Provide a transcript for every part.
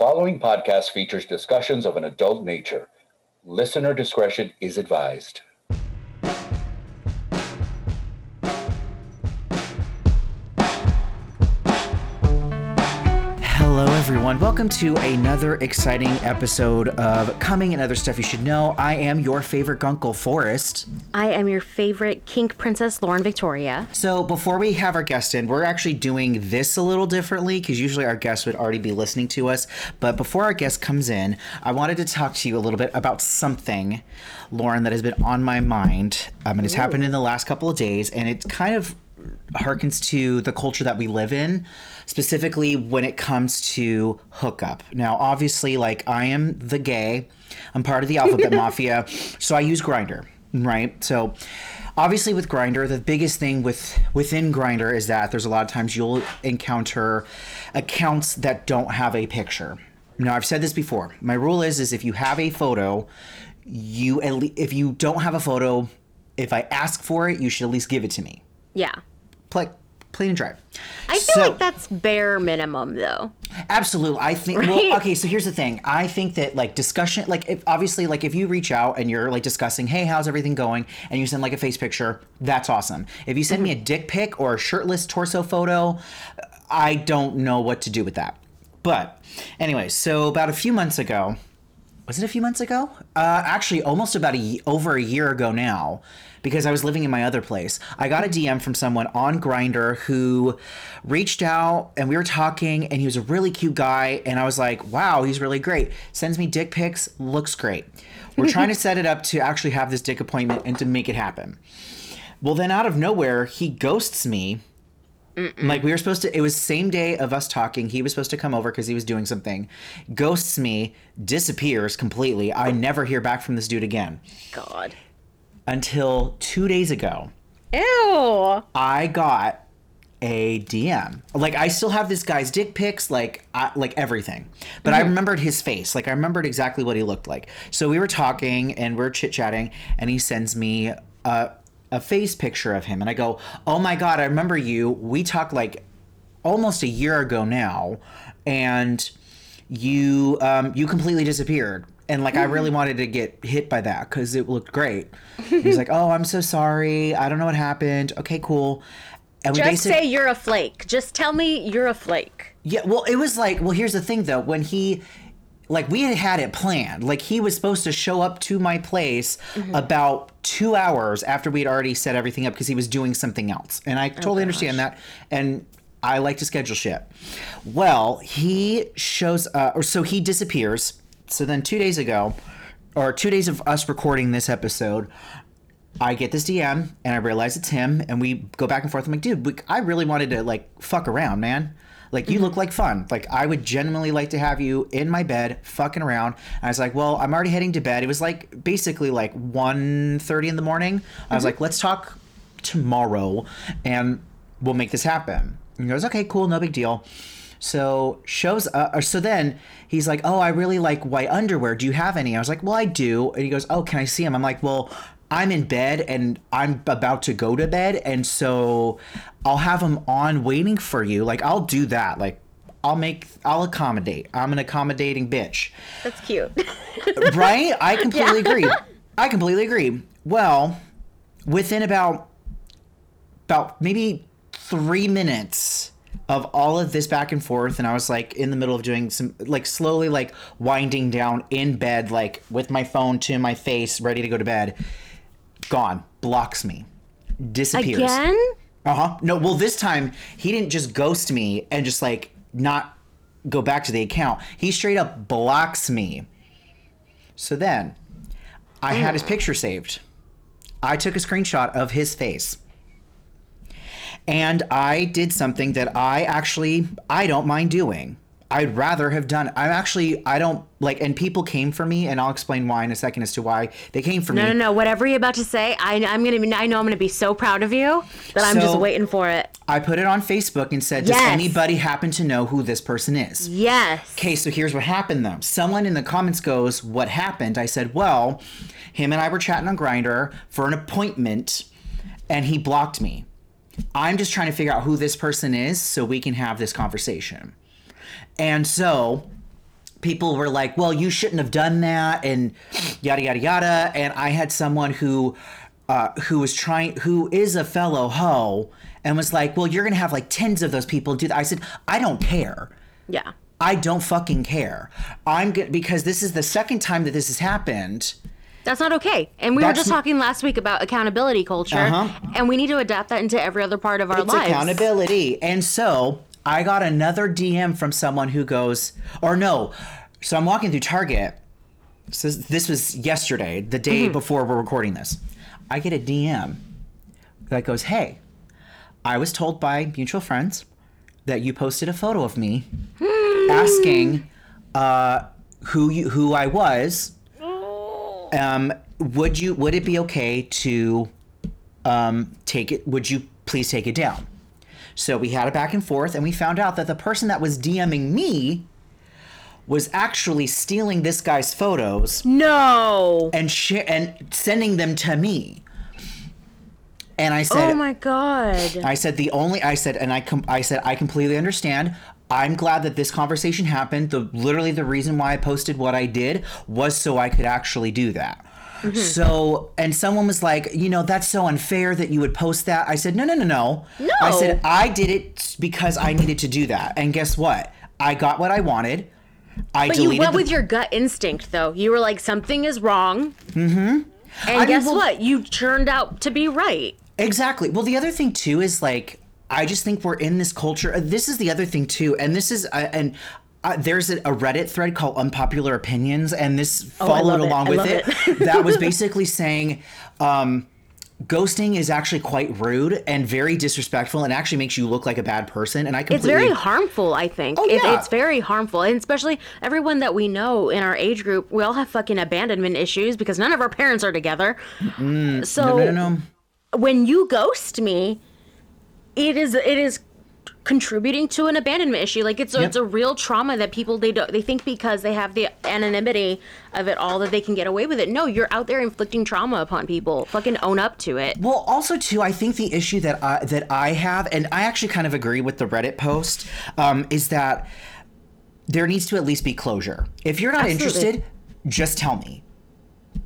following podcast features discussions of an adult nature. Listener discretion is advised. Everyone. Welcome to another exciting episode of Coming and Other Stuff You Should Know. I am your favorite Gunkle Forrest. I am your favorite kink princess, Lauren Victoria. So, before we have our guest in, we're actually doing this a little differently because usually our guest would already be listening to us. But before our guest comes in, I wanted to talk to you a little bit about something, Lauren, that has been on my mind. Um, and it's happened in the last couple of days, and it's kind of harkens to the culture that we live in, specifically when it comes to hookup. Now, obviously, like I am the gay, I'm part of the alphabet mafia, so I use Grindr, right? So obviously with Grindr, the biggest thing with within Grindr is that there's a lot of times you'll encounter accounts that don't have a picture. Now, I've said this before. My rule is is if you have a photo, you at le- if you don't have a photo, if I ask for it, you should at least give it to me Yeah. Play, plain and dry. I feel So- like that's bare minimum, though. Absolutely. I think Right? well okay, so here's the thing. I think that like discussion like if obviously like if you reach out and you're like discussing, "Hey, how's everything going?" and you send like a face picture, that's awesome. If you send me a dick pic or a shirtless torso photo, I don't know what to do with that. But anyway, so about a few months ago, was it a few months ago? Uh, actually, almost about a over a year ago now, because I was living in my other place. I got a DM from someone on Grindr who reached out, and we were talking, and he was a really cute guy, and I was like, "Wow, he's really great." Sends me dick pics, looks great. We're trying to set it up to actually have this dick appointment and to make it happen. Well, then out of nowhere, he ghosts me. Like we were supposed to, it was same day of us talking. He was supposed to come over because he was doing something. Ghosts me, disappears completely. I oh. never hear back from this dude again God. Until two days ago. Ew. I got a DM. Like I still have this guy's dick pics, like I, like everything. But I remembered his face. Like I remembered exactly what he looked like. So we were talking and we are chit chatting, and he sends me a a face picture of him, and I go, "Oh my god, I remember you. We talked like almost a year ago now, and you um, you completely disappeared." And like I really wanted to get hit by that because it looked great. He's like, "Oh, I'm so sorry. I don't know what happened. Okay, cool." And we Just say you're a flake. Just tell me you're a flake. yeah, well, it was like, well, here's the thing though. When he, like, we had had it planned. Like, he was supposed to show up to my place about two hours after we'd already set everything up because he was doing something else. And I totally understand that. And I like to schedule shit. Well, he shows, uh, or so he disappears. So then two days ago, or two days of us recording this episode, I get this DM and I realize it's him, and we go back and forth. I'm like, dude, we, I really wanted to like fuck around, man. Like you look mm-hmm. like fun. Like I would genuinely like to have you in my bed fucking around. And I was like, well, I'm already heading to bed. It was like basically like 1.30 in the morning. I was mm-hmm. like, let's talk tomorrow, and we'll make this happen. And he goes, okay, cool, no big deal. So shows uh, or so then he's like, "Oh, I really like white underwear. Do you have any?" I was like, "Well, I do." And he goes, "Oh, can I see them?" I'm like, "Well, I'm in bed and I'm about to go to bed, and so I'll have them on waiting for you. Like, I'll do that. Like, I'll make, I'll accommodate. I'm an accommodating bitch, That's cute. right? I completely agree. I completely agree. Well, within about about maybe three minutes of all of this back and forth and i was like in the middle of doing some like slowly like winding down in bed like with my phone to my face ready to go to bed gone blocks me disappears. Again? uh-huh. No well this time he didn't just ghost me and just like not go back to the account. He straight up blocks me. So then i had his picture saved. I took a screenshot of his face and I did something that I actually I don't mind doing. I'd rather have done. I'm actually I don't like, and people came for me, and I'll explain why in a second as to why they came for No, me. no, no. No. Whatever you're about to say, I, I'm gonna. Be, I know I'm gonna be so proud of you that I'm just waiting for it. I put it on Facebook and said, "Does Yes. anybody happen to know who this person is?" Yes. Okay, so here's what happened though. Someone in the comments goes, "What happened?" I said, "Well, him and I were chatting on Grindr for an appointment, and he blocked me. I'm just trying to figure out who this person is so we can have this conversation." And so people were like, "Well, you shouldn't have done that," and yada yada yada. And I had someone who, uh, who was trying, who is a fellow hoe, and was like, "Well, you're gonna have like tens of those people do that." I said, "I don't care." Yeah. I don't fucking care. I'm good because this is the second time that this has happened. That's not okay. And we were just talking last week about accountability culture, Uh-huh. and we need to adapt that into every other part of our It's lives. accountability. And so I got another DM from someone who goes, or no. So I'm walking through Target. So this was yesterday, the day Mm-hmm. before we're recording this. I get a DM that goes, Hey, I was told by mutual friends that you posted a photo of me asking uh, who you who I was. Um, would you would it be okay to um, take it? Would you please take it down? So we had a back and forth, and we found out that the person that was DMing me was actually stealing this guy's photos No. and sh- and sending them to me. And I said, Oh my god. I said the only I said and I com- I said I completely understand. I'm glad that this conversation happened. The literally the reason why I posted what I did was so I could actually do that. So and someone was like, you know, that's so unfair that you would post that. I said, no, no, no, no. No. I said I did it because I needed to do that. And guess what? I got what I wanted. I But you went the- with your gut instinct, though. You were like, something is wrong. Mm-hmm. And I mean, guess well- what? You turned out to be right. Exactly. Well, the other thing too is like I just think we're in this culture. This is the other thing too, and this is uh, and. Uh, there's a, a Reddit thread called Unpopular Opinions, and this Oh, followed it. along I with it. it. that was basically saying um, ghosting is actually quite rude and very disrespectful, and actually makes you look like a bad person. And I completely... It's very harmful, I think. Oh, It- yeah. it's very harmful. And especially everyone that we know in our age group, we all have fucking abandonment issues because none of our parents are together. so no, no, no. when you ghost me, it is it is contributing to an abandonment issue. Like it's a, Yep. it's a real trauma that people they don't they think because they have the anonymity of it all that they can get away with it. No, you're out there inflicting trauma upon people. Fucking own up to it. Well, also too, I think the issue that I that I have, and I actually kind of agree with the Reddit post, um, is that there needs to at least be closure. If you're not Absolutely. interested, just tell me.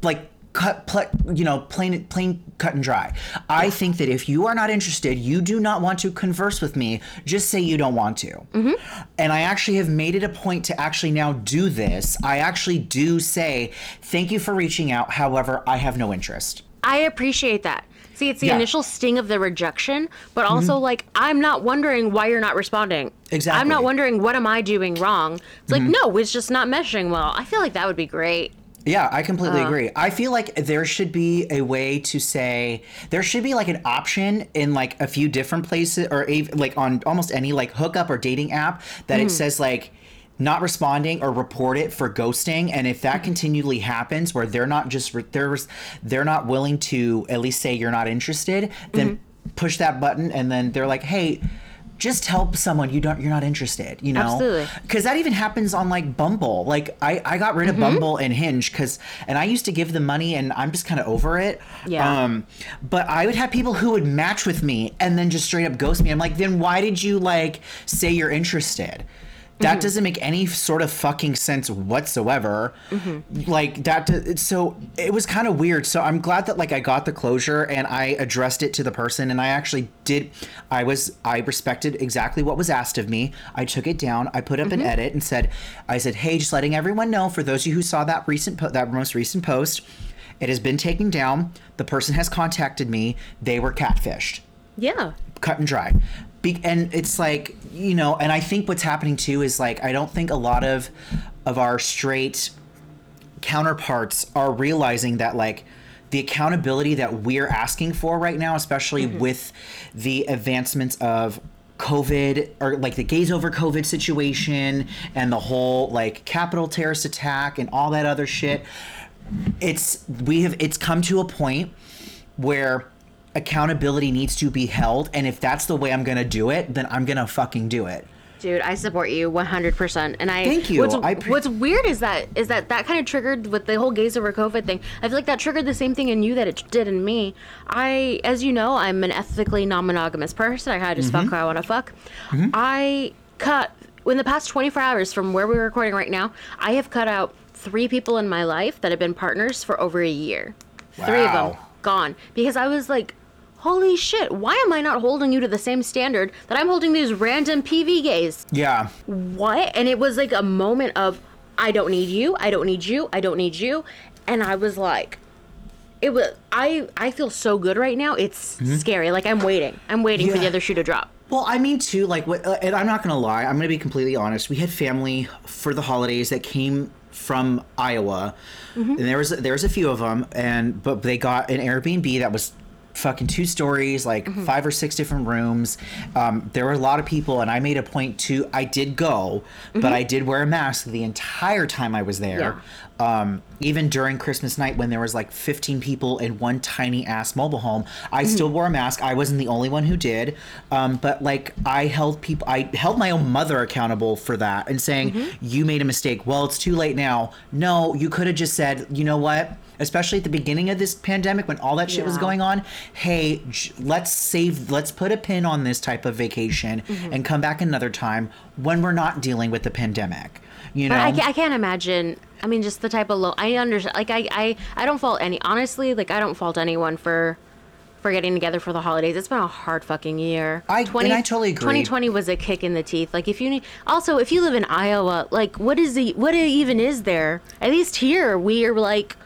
Like cut, pl- you know, plain, plain, cut and dry. I think that if you are not interested, you do not want to converse with me. Just say you don't want to. Mm-hmm. And I actually have made it a point to actually now do this. I actually do say thank you for reaching out. However, I have no interest. I appreciate that. See, it's the Yeah. Mm-hmm. initial sting of the rejection, but also like I'm not wondering why you're not responding. Exactly. I'm Mm-hmm. not wondering what am I doing wrong. It's like no, it's just not meshing well. I feel like that would be great. Yeah, I completely Uh. agree. I feel like there should be a way to say there should be like an option in like a few different places or a, like on almost any like hookup or dating app that Mm. it says like not responding or report it for ghosting and if Mm. that continually happens where they're not just re- they're they're not willing to at least say you're not interested then Mm-hmm. push that button and then they're like hey just help someone you don't you're not interested you know because that even happens on like Bumble. Like I, I got Mm-hmm. rid of Bumble and Hinge because, and I used to give them money, and I'm just kind of over it. Yeah. Um, but I would have people who would match with me and then just straight up ghost me. I'm like, then why did you like say you're interested? That mm-hmm. doesn't make any sort of fucking sense whatsoever. Mm-hmm. Like that. do- So it was kind of weird. So I'm glad that like I got the closure and I addressed it to the person and I actually did. I was I respected exactly what was asked of me. I took it down. I put up an mm-hmm. edit and said, I said, hey, just letting everyone know for those of you who saw that recent po- that most recent post, it has been taken down. The person has contacted me. They were catfished Yeah. cut and dry. Be- and it's like you know, and I think what's happening too is like I don't think a lot of of our straight counterparts are realizing that like the accountability that we're asking for right now, especially mm-hmm. with the advancements of COVID or like the gays over COVID situation and the whole like Capitol terrorist attack and all that other shit. It's we have it's come to a point where accountability needs to be held and if that's the way I'm going to do it, then I'm going to fucking do it. Dude, I support you 100%. And I Thank you. What's, I pre- what's weird is that is that that kind of triggered with the whole gays over COVID thing. I feel like that triggered the same thing in you that it did in me. I, as you know, I'm an ethically non-monogamous person. I kind of just Mm-hmm. fuck who I want to fuck. I cut in the past 24 hours from where we're recording right now, I have cut out three people in my life that have been partners for over a year. Three of them gone because I was like, holy shit, why am I not holding you to the same standard that I'm holding these random PV gays? Yeah. What? And it was like a moment of, I don't need you, I don't need you, I don't need you. And I was like, it was, I, I feel so good right now. It's scary. Like I'm waiting. I'm waiting for the other shoe to drop. Well, I mean, too, like, what, uh, and I'm not gonna lie, I'm gonna be completely honest. We had family for the holidays that came from Iowa, and there was there was a few of them, and but they got an Airbnb that was fucking two stories, like five or six different rooms. Um, there were a lot of people, and I made a point to. I did go, but I did wear a mask the entire time I was there. Um, even during Christmas night when there was like 15 people in one tiny ass mobile home, I still wore a mask. I wasn't the only one who did. Um, but like I held people, I held my own mother accountable for that and saying, you made a mistake. Well, it's too late now. No, you could have just said, you know what? Especially at the beginning of this pandemic when all that shit was going on. Hey, j- let's save, let's put a pin on this type of vacation mm-hmm. and come back another time when we're not dealing with the pandemic. You know? But I, I can't imagine. I mean, just the type of low. I understand. Like, I, I, I don't fault any. Honestly, like, I don't fault anyone for, for getting together for the holidays. It's been a hard fucking year. I- and I totally agree. 2020 was a kick in the teeth. Like, if you need. Also, if you live in Iowa, like, what is the what even is there? At least here, we are like,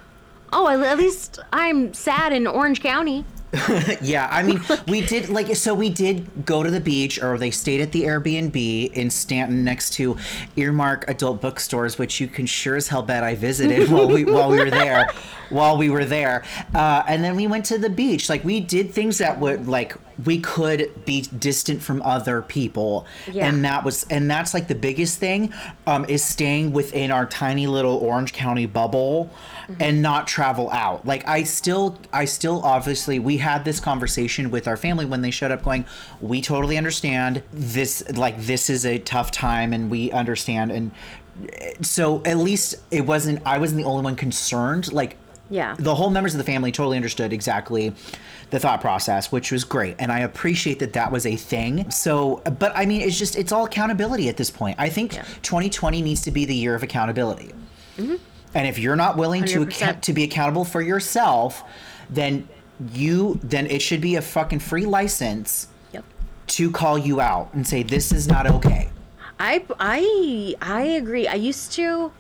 oh, at least I'm sad in Orange County. Yeah, I mean, we did like so we did go to the beach, or they stayed at the Airbnb in Stanton next to Earmark Adult Bookstores, which you can sure as hell bet I visited while we while we were there, while we were there, uh, and then we went to the beach. Like we did things that would like we could be distant from other people, Yeah. and that was and that's like the biggest thing um, is staying within our tiny little Orange County bubble and not travel out. Like I still I still obviously we had this conversation with our family when they showed up going, we totally understand this like this is a tough time and we understand and so at least it wasn't I wasn't the only one concerned like Yeah. the whole members of the family totally understood exactly the thought process which was great and i appreciate that that was a thing so but i mean it's just it's all accountability at this point i think 2020 needs to be the year of accountability mm-hmm. and if you're not willing to 100%. account, to be accountable for yourself then you then it should be a fucking free license Yep. to call you out and say this is not okay I I I agree. I used to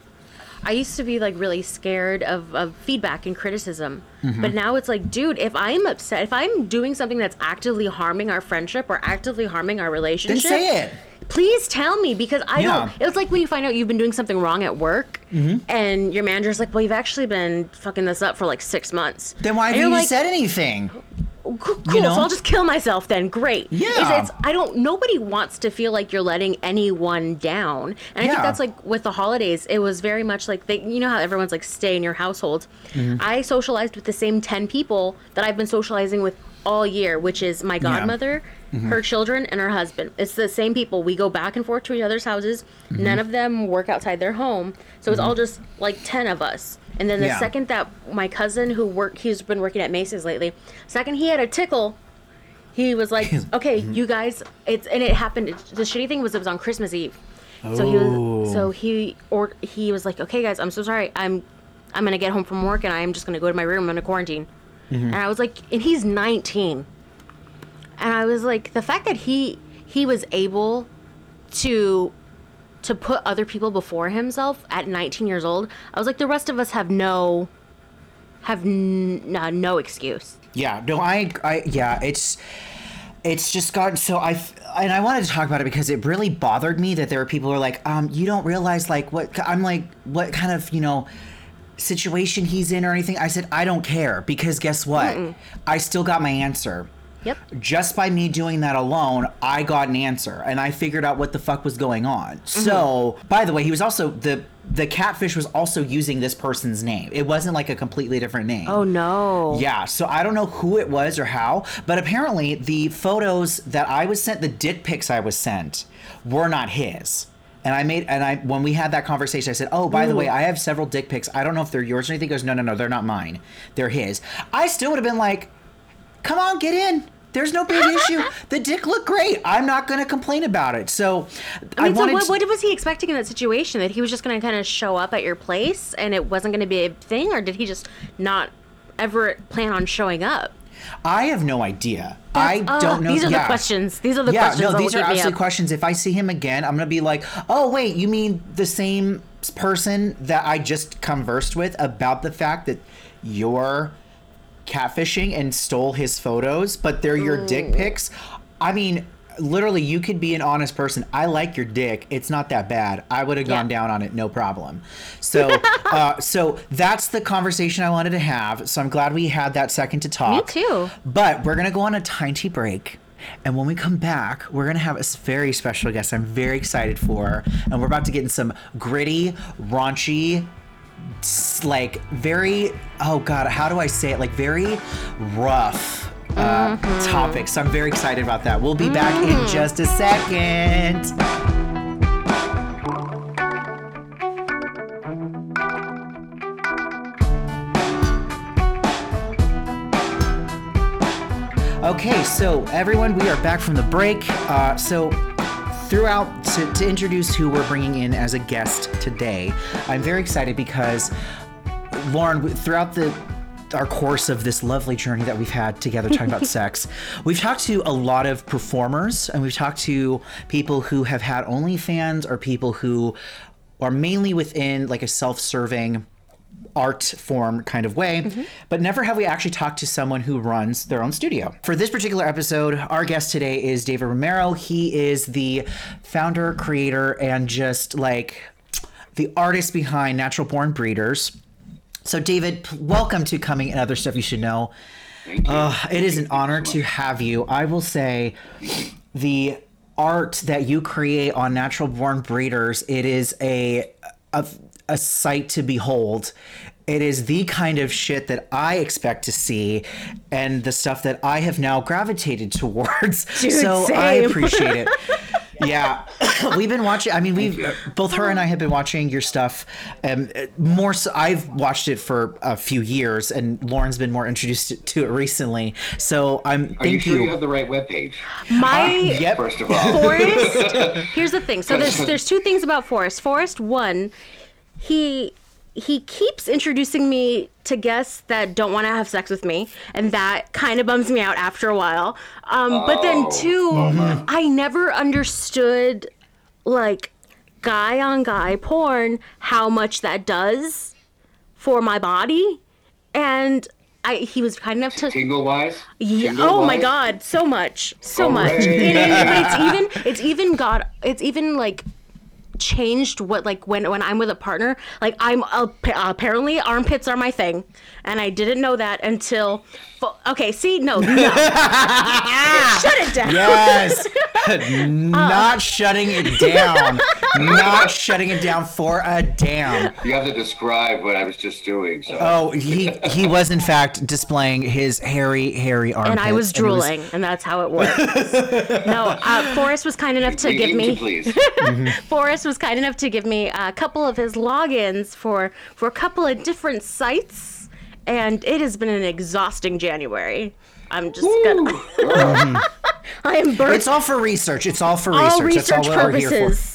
I used to be like really scared of, of feedback and criticism. Mm-hmm. But now it's like, dude, if I'm upset, if I'm doing something that's actively harming our friendship or actively harming our relationship, then say it please tell me because I Yeah. don't. It's like when you find out you've been doing something wrong at work, Mm-hmm. and your manager's like, "Well, you've actually been fucking this up for like six months." then why haven't you like, said anything Cool, cool, know? so I'll just kill myself then. Great. Yeah. It's, it's, I don't. Nobody wants to feel like you're letting anyone down, and I Yeah. think that's like with the holidays. It was very much like they. You know how everyone's like stay in your household. Mm-hmm. I socialized with the same ten people that I've been socializing with all year, which is my godmother, Mm-hmm. her children, and her husband. It's the same people. We go back and forth to each other's houses. Mm-hmm. None of them work outside their home, so it's all just like ten of us. And then the Yeah. second that my cousin who worked, he's been working at Macy's lately. Second he had a tickle, he was like, "Okay, Mm-hmm. you guys." It's and it happened. The shitty thing was it was on Christmas Eve, so he Oh. was so he or he was like, "Okay, guys, I'm so sorry. I'm I'm gonna get home from work and I'm just gonna go to my room. I'm gonna quarantine." Mm-hmm. And I was like, and he's 19, and I was like, the fact that he he was able to to put other people before himself at 19 years old, I was like, the rest of us have no have n- uh, no excuse. Yeah, no, I, I, yeah, it's, it's just gotten so I, and I wanted to talk about it because it really bothered me that there were people who are like, um, you don't realize like what I'm like, what kind of you know situation he's in or anything. I said I don't care because guess what, I still got my answer. Yep. Just by me doing that alone, I got an answer and I figured out what the fuck was going on. Mm-hmm. So, by the way, he was also the the catfish was also using this person's name. It wasn't like a completely different name. Oh no. Yeah, so I don't know who it was or how, but apparently the photos that I was sent, the dick pics I was sent, were not his. And I made, and I, when we had that conversation, I said, Oh, by the way, I have several dick pics. I don't know if they're yours or anything. He goes, No, no, no, they're not mine. They're his. I still would have been like, Come on, get in. There's no big issue. The dick looked great. I'm not going to complain about it. So I mean, so wanted what, what was he expecting in that situation? That he was just going to kind of show up at your place and it wasn't going to be a thing, or did he just not ever plan on showing up? I have no idea. I ah, don't know. These are yeah. the questions. These are the yeah, questions. no, these are absolutely questions. If I see him again, I'm gonna be like, oh wait, you mean the same person that I just conversed with about the fact that you're catfishing and stole his photos, but they're your dick pics. I mean, literally, you could be an honest person. I like your dick. It's not that bad. I would have gone Yeah. down on it, no problem. So, uh, so that's the conversation I wanted to have. So I'm glad we had that second to talk. Me too. But we're gonna go on a tiny break. And when we come back, we're gonna have a very special guest I'm very excited for. And we're about to get in some gritty, raunchy, like very oh god how do i say it like very rough uh, topics. So i'm very excited about that. We'll be back in just a second. Okay so everyone we are back from the break. Uh, so throughout to, to introduce who we're bringing in as a guest today i'm very excited because lauren throughout the our course of this lovely journey that we've had together talking about sex we've talked to a lot of performers and we've talked to people who have had onlyfans or people who are mainly within like a self-serving art form kind of way, mm-hmm. but never have we actually talked to someone who runs their own studio. For this particular episode, our guest today is David Romero. He is the founder, creator, and just like the artist behind Natural Born Breeders. So, David, welcome to Coming and Other Stuff You Should Know. Thank you. Uh, it is an honor to have you. I will say the art that you create on Natural Born Breeders, it is a, a a sight to behold. It is the kind of shit that I expect to see and the stuff that I have now gravitated towards. Dude, so I appreciate it. Yeah, we've been watching. I mean, we've both her and I have been watching your stuff. Um, more so, I've watched it for a few years, and Lauren's been more introduced to it recently. So I'm. Are you Thank sure you. you have the right webpage? My Yep. First of all, Forrest. Here's the thing. So there's there's two things about Forrest. Forrest, one, he he keeps introducing me to guests that don't want to have sex with me, and that kind of bums me out after a while. Um, but then Oh, two, I never understood like guy on guy porn how much that does for my body, and. I, he was kind enough to tingle wise. yeah. Oh my god, so much, so much. Hooray. It is, but it's even it's even got it's even like changed what like when when I'm with a partner. Like I'm uh, apparently armpits are my thing, and I didn't know that until. fo- Okay, see, no, no. shut it down. Yes. Not shutting it down. Not shutting it down for a damn. You have to describe what I was just doing. So. Oh, he he was in fact displaying his hairy, hairy armpits. And I was and was- drooling, and that's how it works. no, uh, Forrest was kind enough to give me. please. Forrest was kind enough to give me a couple of his logins for for a couple of different sites, and it has been an exhausting January. I'm just gonna. I am burnt. It's all for research. It's all for all research. research That's all we're here for. purposes.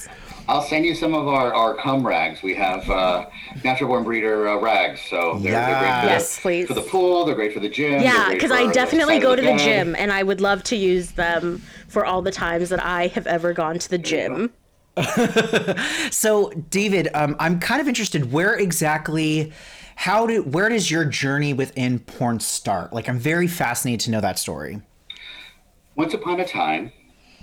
I'll send you some of our, our cum rags. We have uh, natural born breeder uh, rags, so they're, they're great for, Yes, please. for the pool. They're great for the gym. Yeah, because I definitely go to the bed. gym, and I would love to use them for all the times that I have ever gone to the gym. So, David, um, I'm kind of interested. Where exactly? How do? Where does your journey within porn start? Like, I'm very fascinated to know that story. Once upon a time,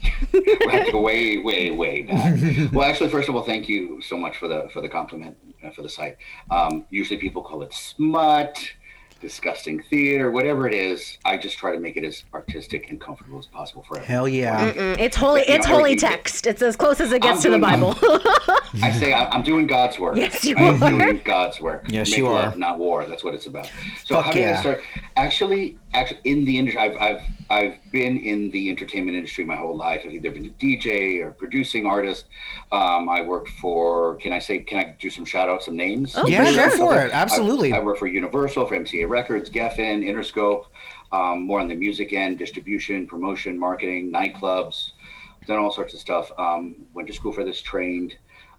we have to go way, way, way back. well, actually, first of all, thank you so much for the for the compliment uh, for the site. Um, usually, people call it smut, disgusting theater, whatever it is. I just try to make it as artistic and comfortable as possible for everyone. Hell yeah! Mm, It's holy. You It's know, holy text. It's as close as it gets I'm to the Bible. I say I- I'm doing God's work. Yes, you I am are. doing God's work. Yes, Make you are. love, not war. That's what it's about. So Fuck how did yeah. I start? Actually, actually, in the industry, I've, I've I've been in the entertainment industry my whole life. I've either been a DJ or producing artist. Um, I worked for. Can I say? Can I do some shout outs, some names? Oh, Yeah, sure. for it. Absolutely. I, I work for Universal, for MCA Records, Geffen, Interscope. um, more on the music end, distribution, promotion, marketing, nightclubs, done all sorts of stuff. Um, went to school for this, trained,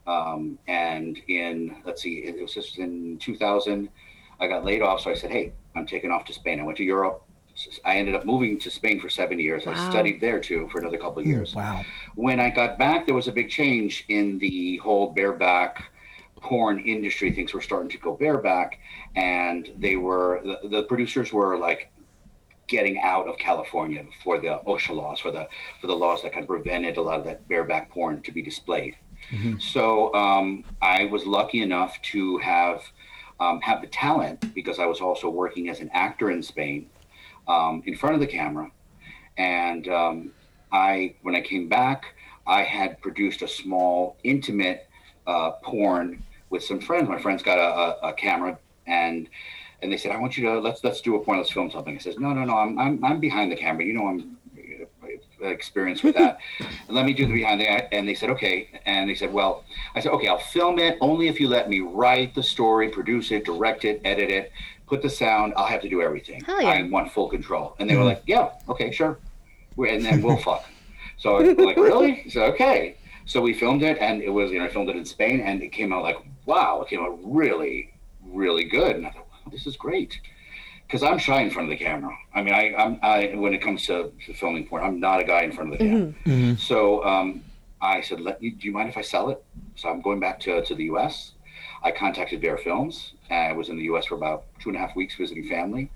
um, and in let's see, it was just in 2000, I got laid off. So I said, hey, I'm taking off to Spain. I went to Europe. I ended up moving to Spain for seven years. Wow. I studied there too for another couple of years. Wow. When I got back, there was a big change in the whole bareback porn industry. Things were starting to go bareback, and they were the, the producers were like getting out of California for the OSHA laws, for the for the laws that kind of prevented a lot of that bareback porn to be displayed. So um, I was lucky enough to have um, have the talent because I was also working as an actor in Spain um, in front of the camera, and um, I when I came back, I had produced a small intimate uh, porn with some friends. My friends got a, a, a camera and and they said, I want you to let's let's do a porn, let's film something. I says, no, no, no, I'm I'm, I'm behind the camera. You know, I'm experienced with that. and let me do the behind the and they said, okay. And they said, well, I said, okay, I'll film it only if you let me write the story, produce it, direct it, edit it, put the sound. I'll have to do everything. Yeah. I want full control. And they were hmm. like, yeah, okay, sure. And then we'll fuck. So I was like, really? So okay. So we filmed it, and it was you know I filmed it in Spain, and it came out like wow, it came out really, really good. And I thought, wow, this is great, because I'm shy in front of the camera. I mean, I, I'm I when it comes to, to filming porn, I'm not a guy in front of the camera. So um, I said, Let, do you mind if I sell it? So I'm going back to to the U.S. I contacted Bear Films. I was in the U.S. for about two and a half weeks visiting family.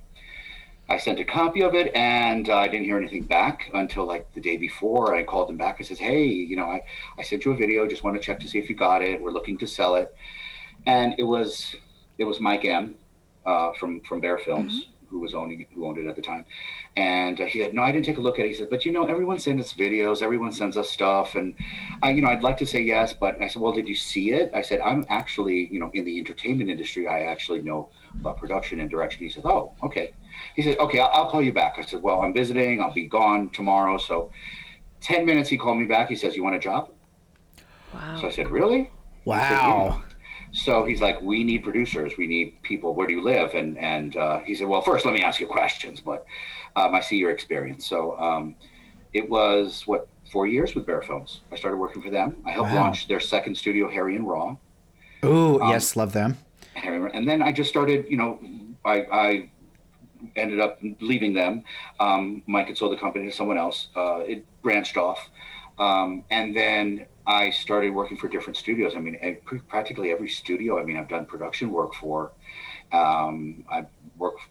I sent a copy of it and uh, I didn't hear anything back until like the day before. I called them back and says, Hey, you know, I, I sent you a video, just want to check to see if you got it. We're looking to sell it. And it was it was Mike M uh, from from Bear Films who was owning who owned it at the time. And uh, he said, No, I didn't take a look at it. He said, But you know, everyone sends us videos, everyone sends us stuff. And I, you know, I'd like to say yes, but I said, Well, did you see it? I said, I'm actually, you know, in the entertainment industry, I actually know about production and direction. He said, Oh, okay. He said, Okay, I'll, I'll call you back. I said, Well, I'm visiting, I'll be gone tomorrow. So 10 minutes he called me back. He says, You want a job? Wow. So I said, Really? He said, Wow. So he's like, we need producers. We need people. Where do you live? And and uh, he said, well, first let me ask you questions. But um, I see your experience. So um, it was what four years with Bear Films. I started working for them. I helped Wow. launch their second studio, Hairy and Raw. Ooh, Um, yes, love them. Hairy and And then I just started. You know, I, I ended up leaving them. Um, Mike had sold the company to someone else. Uh, it branched off. Um, and then I started working for different studios. I mean, practically every studio. I mean, I've done production work for. Um, I've worked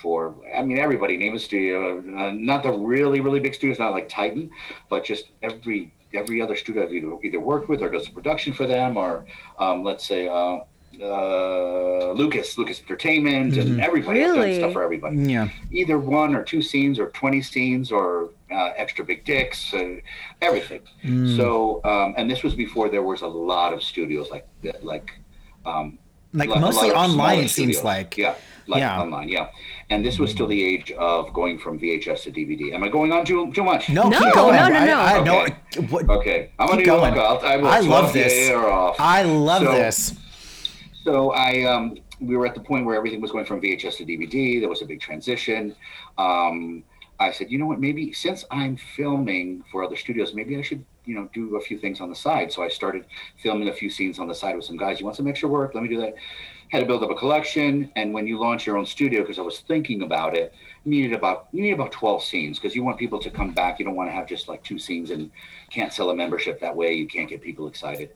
for. I mean, everybody. Name a studio. Uh, not the really, really big studios, not like Titan, but just every every other studio I've either, either worked with or does production for them, or um, let's say uh, uh, Lucas, Lucas Entertainment, and everybody. I've done Really? stuff for everybody Yeah. either one or two scenes or 20 scenes or uh, extra big dicks, uh, everything. So, um, and this was before there was a lot of studios like that, like, um, Like lo- mostly online, it seems studios. like. Yeah. Like Yeah. online, yeah. And this was still the age of going from VHS to DVD. Am I going on too, too much? No, No, keep going. no, no, no. I, Okay. no, what, Okay. I'm going to Keep go. going. I'll, I, will I love this. off. I love So- this. So I, um, we were at the point where everything was going from VHS to DVD. There was a big transition. Um, I said, you know what? Maybe since I'm filming for other studios, maybe I should, you know, do a few things on the side. So I started filming a few scenes on the side with some guys. You want some extra work? Let me do that. Had to build up a collection. And when you launch your own studio, because I was thinking about it, you needed about you need about 12 scenes because you want people to come back. You don't want to have just like two scenes and can't sell a membership that way. You can't get people excited.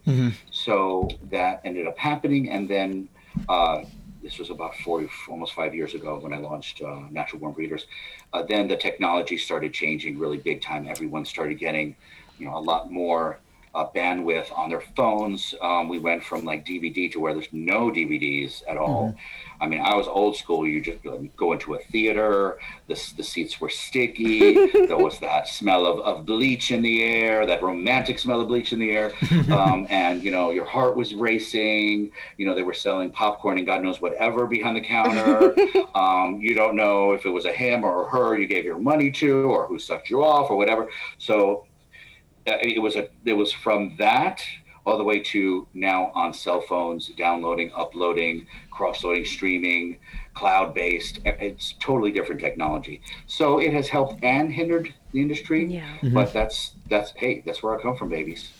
So that ended up happening, and then uh, this was about four, almost five years ago when I launched uh, Natural Born Breeders. Uh, then the technology started changing really big time. Everyone started getting, you know, a lot more uh, bandwidth on their phones. Um, we went from like DVD to where there's no DVDs at all. I mean, I was old school. You just go- go into a theater. The, the seats were sticky. there was that smell of, of bleach in the air, that romantic smell of bleach in the air. Um, and, you know, your heart was racing. You know, they were selling popcorn and God knows whatever behind the counter. um, you don't know if it was a him or a her you gave your money to or who sucked you off or whatever. So uh, it was a it was from that all the way to now on cell phones, downloading, uploading, cross-loading, streaming, cloud-based. It's totally different technology. So it has helped and hindered the industry. Yeah. Mm-hmm. But that's that's hey, that's where I come from, babies.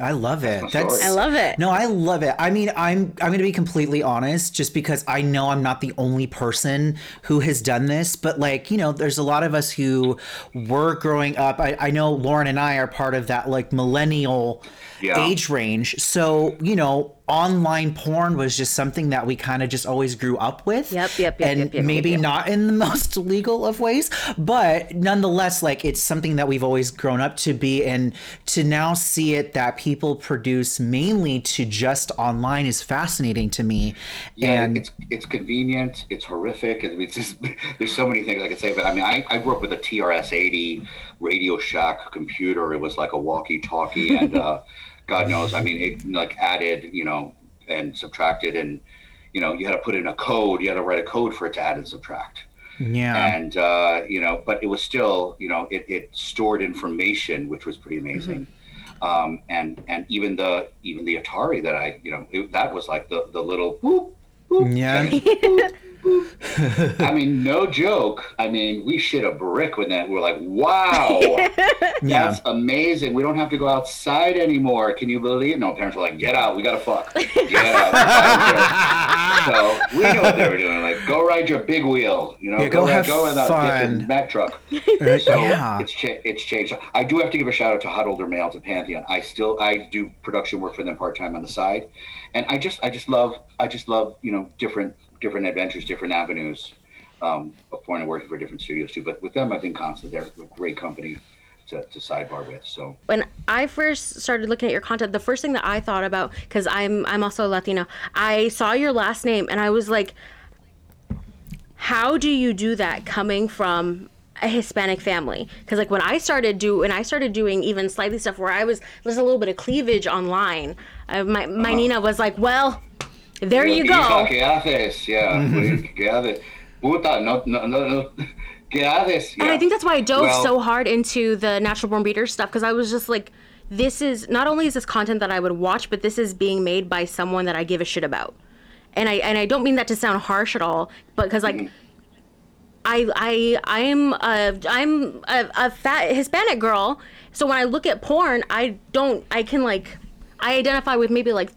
I love it. my That's. I love it. No, I love it. I mean, I'm I'm going to be completely honest just because I know I'm not the only person who has done this, but like, you know, there's a lot of us who were growing up. I, I know Lauren and I are part of that like millennial Yeah. age range. So, you know, online porn was just something that we kind of just always grew up with. Yep, yep, yep, And yep, yep, maybe yep, yep. not in the most legal of ways, but nonetheless, like it's something that we've always grown up to be. And to now see it that people produce mainly to just online is fascinating to me. Yeah, and it's it's convenient. It's horrific. I mean, It's just there's so many things I could say, but I mean, I, I grew up with a TRS-80 Radio Shack computer. It was like a walkie-talkie, and uh, God knows, I mean, it like added, you know, and subtracted, and you know, you had to put in a code. You had to write a code for it to add and subtract. yeah. and uh, you know, but it was still, you know, it, it stored information, which was pretty amazing. Um, and and even the even the Atari that I, you know, it, that was like the the little boop, boop, Yeah. boop, boop. I mean, no joke. I mean, we shit a brick with that. We're like, wow, Yeah. that's amazing. We don't have to go outside anymore. Can you believe? It? No, parents were like, get out. We gotta fuck. Get out. so we know what they were doing. Like, go ride your big wheel. You know, Yeah, go ride- have go in that fun. different Mack truck. Uh, So yeah. it's cha- it's changed. I do have to give a shout out to Hot Older Males at Pantheon. I still I do production work for them part time on the side, and I just I just love I just love you know different different adventures, different avenues. Um, of porn and working for different studios too. But with them, I've been constant. They're a great company to, to sidebar with. So when I first started looking at your content, the first thing that I thought about, because I'm I'm also Latino, I saw your last name and I was like, how do you do that coming from a Hispanic family? Because like when I started do when I started doing even slightly stuff where I was there's a little bit of cleavage online, uh, my my Nina was like, well, there you go. ¿Qué haces? Yeah. ¿Qué haces? Puta, no, no, no, no. ¿Qué haces? And I think that's why I dove Well- so hard into the natural born breeder stuff because I was just like, this is not only is this content that I would watch, but this is being made by someone that I give a shit about. And I and I don't mean that to sound harsh at all, but because like. I I I'm a I'm a, a fat Hispanic girl, so when I look at porn, I don't I can like I identify with maybe like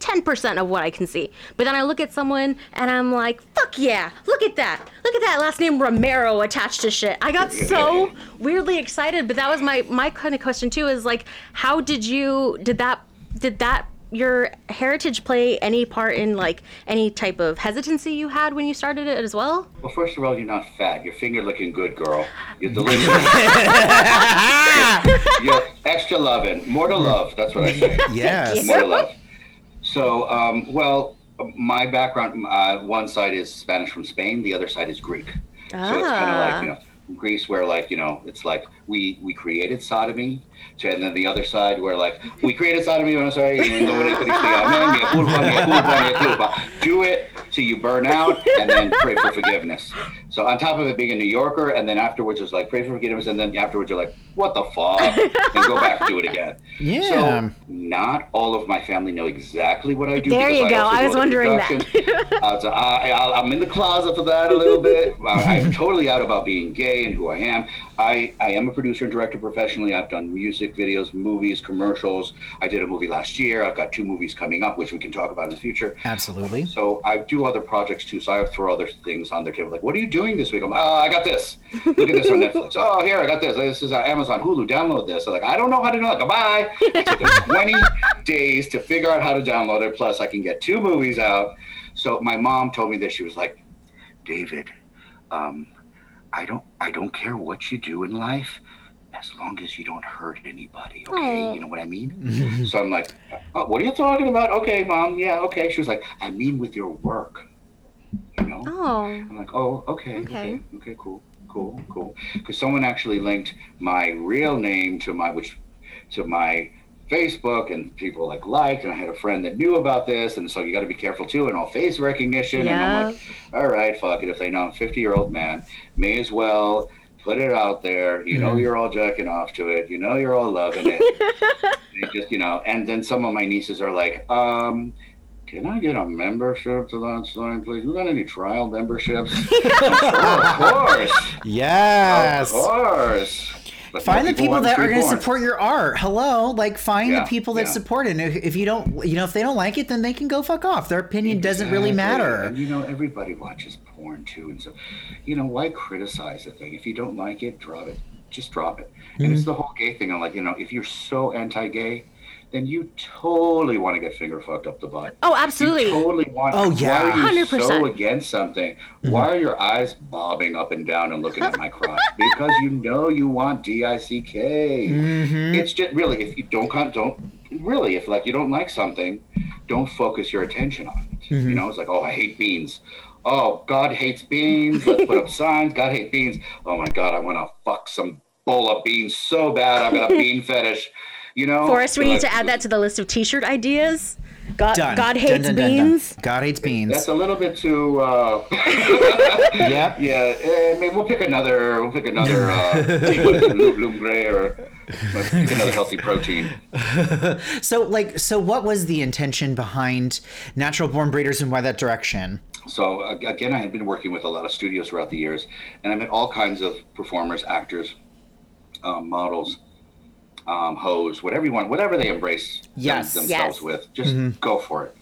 10% of what I can see. But then I look at someone and I'm like, fuck yeah, look at that. Look at that last name Romero attached to shit. I got so weirdly excited, but that was my my kind of question too is like how did you did that did that your heritage play any part in like any type of hesitancy you had when you started it as well? Well, first of all, you're not fat. Your finger looking good, girl. You're delicious. you're extra loving. More to love. That's what I say. Yes. More to love. So, um, well, my background, uh, one side is Spanish from Spain, the other side is Greek. Ah. So it's kind of like, you know, Greece where like, you know, it's like we we created sodomy, so, and then the other side where like we create a side of me and nobody could say, "Amen, mi culpa, mi culpa, mi culpa." do it till you burn out and then pray for forgiveness. So on top of it being a New Yorker, and then afterwards it's like pray for forgiveness, and then afterwards you're like, what the fuck? and go back and do it again. Yeah. So not all of my family know exactly what I do. There because you go. I was other wondering that. Uh, so I, I, I'm in the closet for that a little bit. I- I'm totally out about being gay and who I am. I, I am a producer and director professionally. I've done music videos, movies, commercials. I did a movie last year. I've got two movies coming up, which we can talk about in the future. Absolutely. So I do other projects too. So I throw other things on their table. Like, what are you doing this week? I'm, oh, I got this. Look at this on Netflix. Oh, here, I got this. This is uh, Amazon, Hulu. Download this. I'm like, I don't know how to do it. Goodbye. It took me 20 days to figure out how to download it. Plus, I can get two movies out. So my mom told me this. She was like, David, um, I don't, I don't care what you do in life, as long as you don't hurt anybody. Okay, Aw. you know what I mean? so I'm like, oh, what are you talking about? Okay, mom. Yeah, okay. She was like, I mean with your work. You know? Oh. I'm like, oh, okay, Okay. okay, okay, cool, cool, cool. Because someone actually linked my real name to my which to my Facebook, and people like liked, and I had a friend that knew about this, and so you got to be careful too, and all face recognition. And I'm like, all right, fuck it. If they know I'm a 50 year old man, may as well put it out there. You know Mhm. you're all jerking off to it. You know you're all loving it. Just you know, and then some of my nieces are like, um. Can I get a membership to that site, please? You got any trial memberships? oh, of course. Yes. Of course. Find the people want that are going to support your art. Hello, like find Yeah, the people that yeah. support it. And if, if you don't, you know, if they don't like it, then they can go fuck off. Their opinion doesn't really matter. And you know, everybody watches porn too, and so, you know, why criticize the thing? If you don't like it, drop it. Just drop it. And Mm-hmm. it's the whole gay thing. I'm like, you know, if you're so anti-gay, then you totally want to get finger fucked up the butt. Oh, You absolutely. totally want. Oh, yeah. Why are you so 100%. against something? Mm-hmm. Why are your eyes bobbing up and down and looking at my crotch? because you know you want D I C K. Mm-hmm. It's just really if you don't don't really if like you don't like something, don't focus your attention on it. Mm-hmm. You know, it's like oh I hate beans. Oh God hates beans. Let's put up signs. God hates beans. Oh my God, I want to fuck some bowl of beans so bad. I've got a bean fetish. You know, Forrest, we need to add that to the list of T-shirt ideas. God, Done. God Dun, hates dun, dun, dun. beans. God hates beans. That's a little bit too. Uh, yep. yeah, eh, maybe we'll pick another. We'll pick another. Uh, what is it, Loop Loop Gray or let's pick another healthy protein. So, like, so what was the intention behind Natural Born Breeders and why that direction? So uh, again, I had been working with a lot of studios throughout the years, and I met all kinds of performers, actors, um, models, um, hoes, whatever you want, whatever they embrace them- themselves Yes. with, just go for it.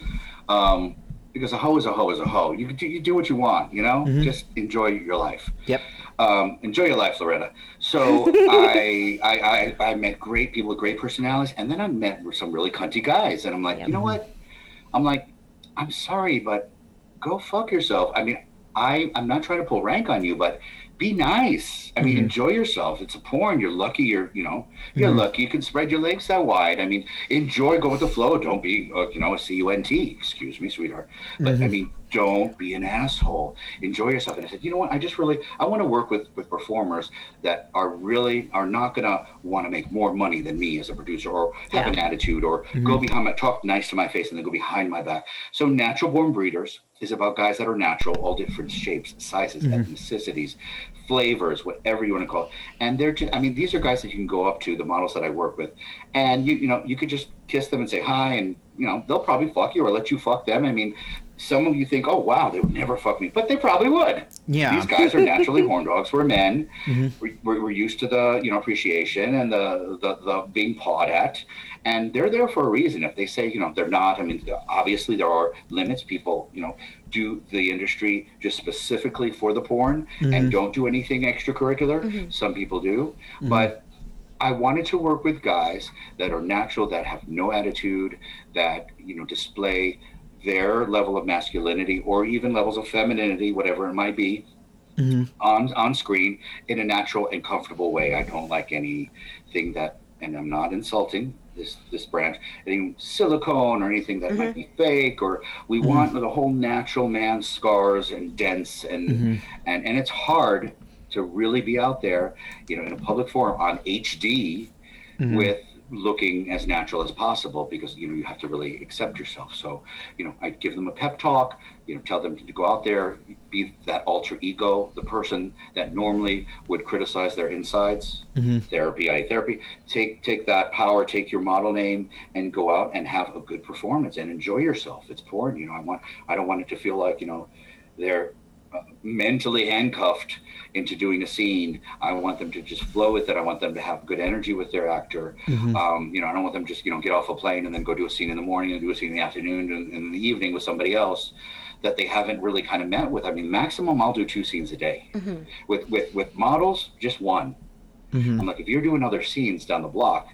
Um, because a hoe is a hoe is a hoe. You do, you do what you want, you know. Just enjoy your life. Yep. Um, enjoy your life, Loretta. So I, I, I, I met great people with great personalities, and then I met some really cunty guys, and I'm like, Yep. you know what? I'm like, I'm sorry, but go fuck yourself. I mean, I, I'm not trying to pull rank on you, but be nice. I mean, mm-hmm. enjoy yourself. It's a porn. You're lucky. You're, you know, you're mm-hmm. lucky. You can spread your legs that wide. I mean, enjoy. Go with the flow. Don't be, uh, you know, a C U N T. Excuse me, sweetheart. But I mm-hmm. mean, don't be an asshole. Enjoy yourself. And I said, you know what? I just really, I want to work with with performers that are really are not gonna want to make more money than me as a producer, or have Yeah. an attitude, or go behind my talk nice to my face and then go behind my back. So, natural born breeders is about guys that are natural, all different shapes, sizes, mm-hmm. ethnicities, flavors, whatever you want to call it. And they're just, I mean, these are guys that you can go up to, the models that I work with, and you, you know, you could just kiss them and say hi, and, you know, they'll probably fuck you or let you fuck them. I mean, some of you think, oh, wow, they would never fuck me, but they probably would. Yeah. These guys are naturally horn dogs. We're men. Mm-hmm. We- We're, we're used to the, you know, appreciation and the, the, the being pawed at. And they're there for a reason. If they say, you know, they're not, I mean, obviously there are limits. People, you know, do the industry just specifically for the porn and mm-hmm. don't do anything extracurricular. Mm-hmm. Some people do. Mm-hmm. But I wanted to work with guys that are natural, that have no attitude, that, you know, display their level of masculinity or even levels of femininity, whatever it might be, on on screen in a natural and comfortable way. I don't like anything that, and I'm not insulting this this brand, any silicone or anything that might mm-hmm. be fake. Or we mm-hmm. want the whole natural man scars and dents and mm-hmm. and and it's hard to really be out there, you know, in a public forum on HD with looking as natural as possible because you know you have to really accept yourself. So you know i give them a pep talk you know tell them to go out there be that alter ego the person that normally would criticize their insides therapy i therapy. Take take that power take your model name and go out and have a good performance and enjoy yourself. It's porn you know i want i don't want it to feel like you know they're uh, mentally handcuffed into doing a scene. I want them to just flow with it. I want them to have good energy with their actor. Mm-hmm. Um, you know, I don't want them just you know get off a plane and then go do a scene in the morning and do a scene in the afternoon and, and in the evening with somebody else that they haven't really kind of met with. I mean, maximum I'll do two scenes a day. Mm-hmm. With with with models, just one. Mm-hmm. I'm like, if you're doing other scenes down the block,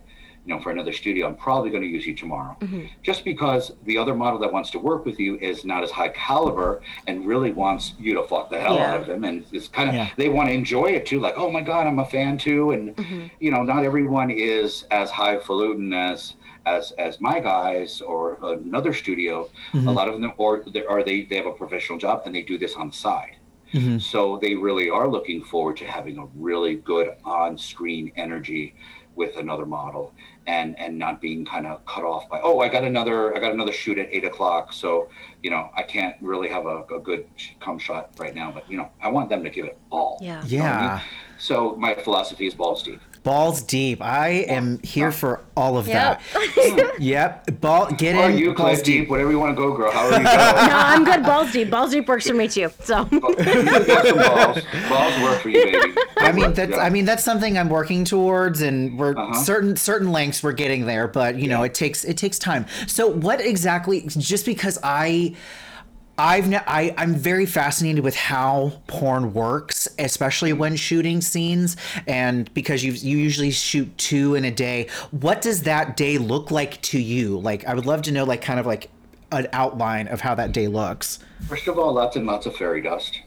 you know, for another studio, I'm probably going to use you tomorrow. Mm-hmm. Just because the other model that wants to work with you is not as high caliber and really wants you to fuck the hell Yeah. out of them. And it's kind of, Yeah. they want to enjoy it too. Like, oh my God, I'm a fan too. And, mm-hmm. you know, not everyone is as highfalutin as, as, as my guys or another studio. Mm-hmm. A lot of them, or they, or they, they have a professional job and they do this on the side. So they really are looking forward to having a really good on-screen energy with another model and and not being kind of cut off by oh I got another I got another shoot at eight o'clock so you know I can't really have a, a good come shot right now but you know I want them to give it all Yeah. You know I mean? Yeah. so my philosophy is balls deep Balls deep. I am here for all of Yep. that. Yep. Ball get or in. you balls click deep whatever you want to go girl however you go no, I'm good. Balls deep. Balls deep works for me too. So. you got some balls balls work for you baby I mean Work, that's yeah. I mean that's something I'm working towards and we're Uh-huh. certain certain lengths we're getting there but you know it takes it takes time. So what exactly just because I I've ne- I I'm very fascinated with how porn works, especially when shooting scenes and because you you usually shoot two in a day. What does that day look like to you? Like I would love to know like kind of like an outline of how that day looks. First of all, lots and lots of fairy dust.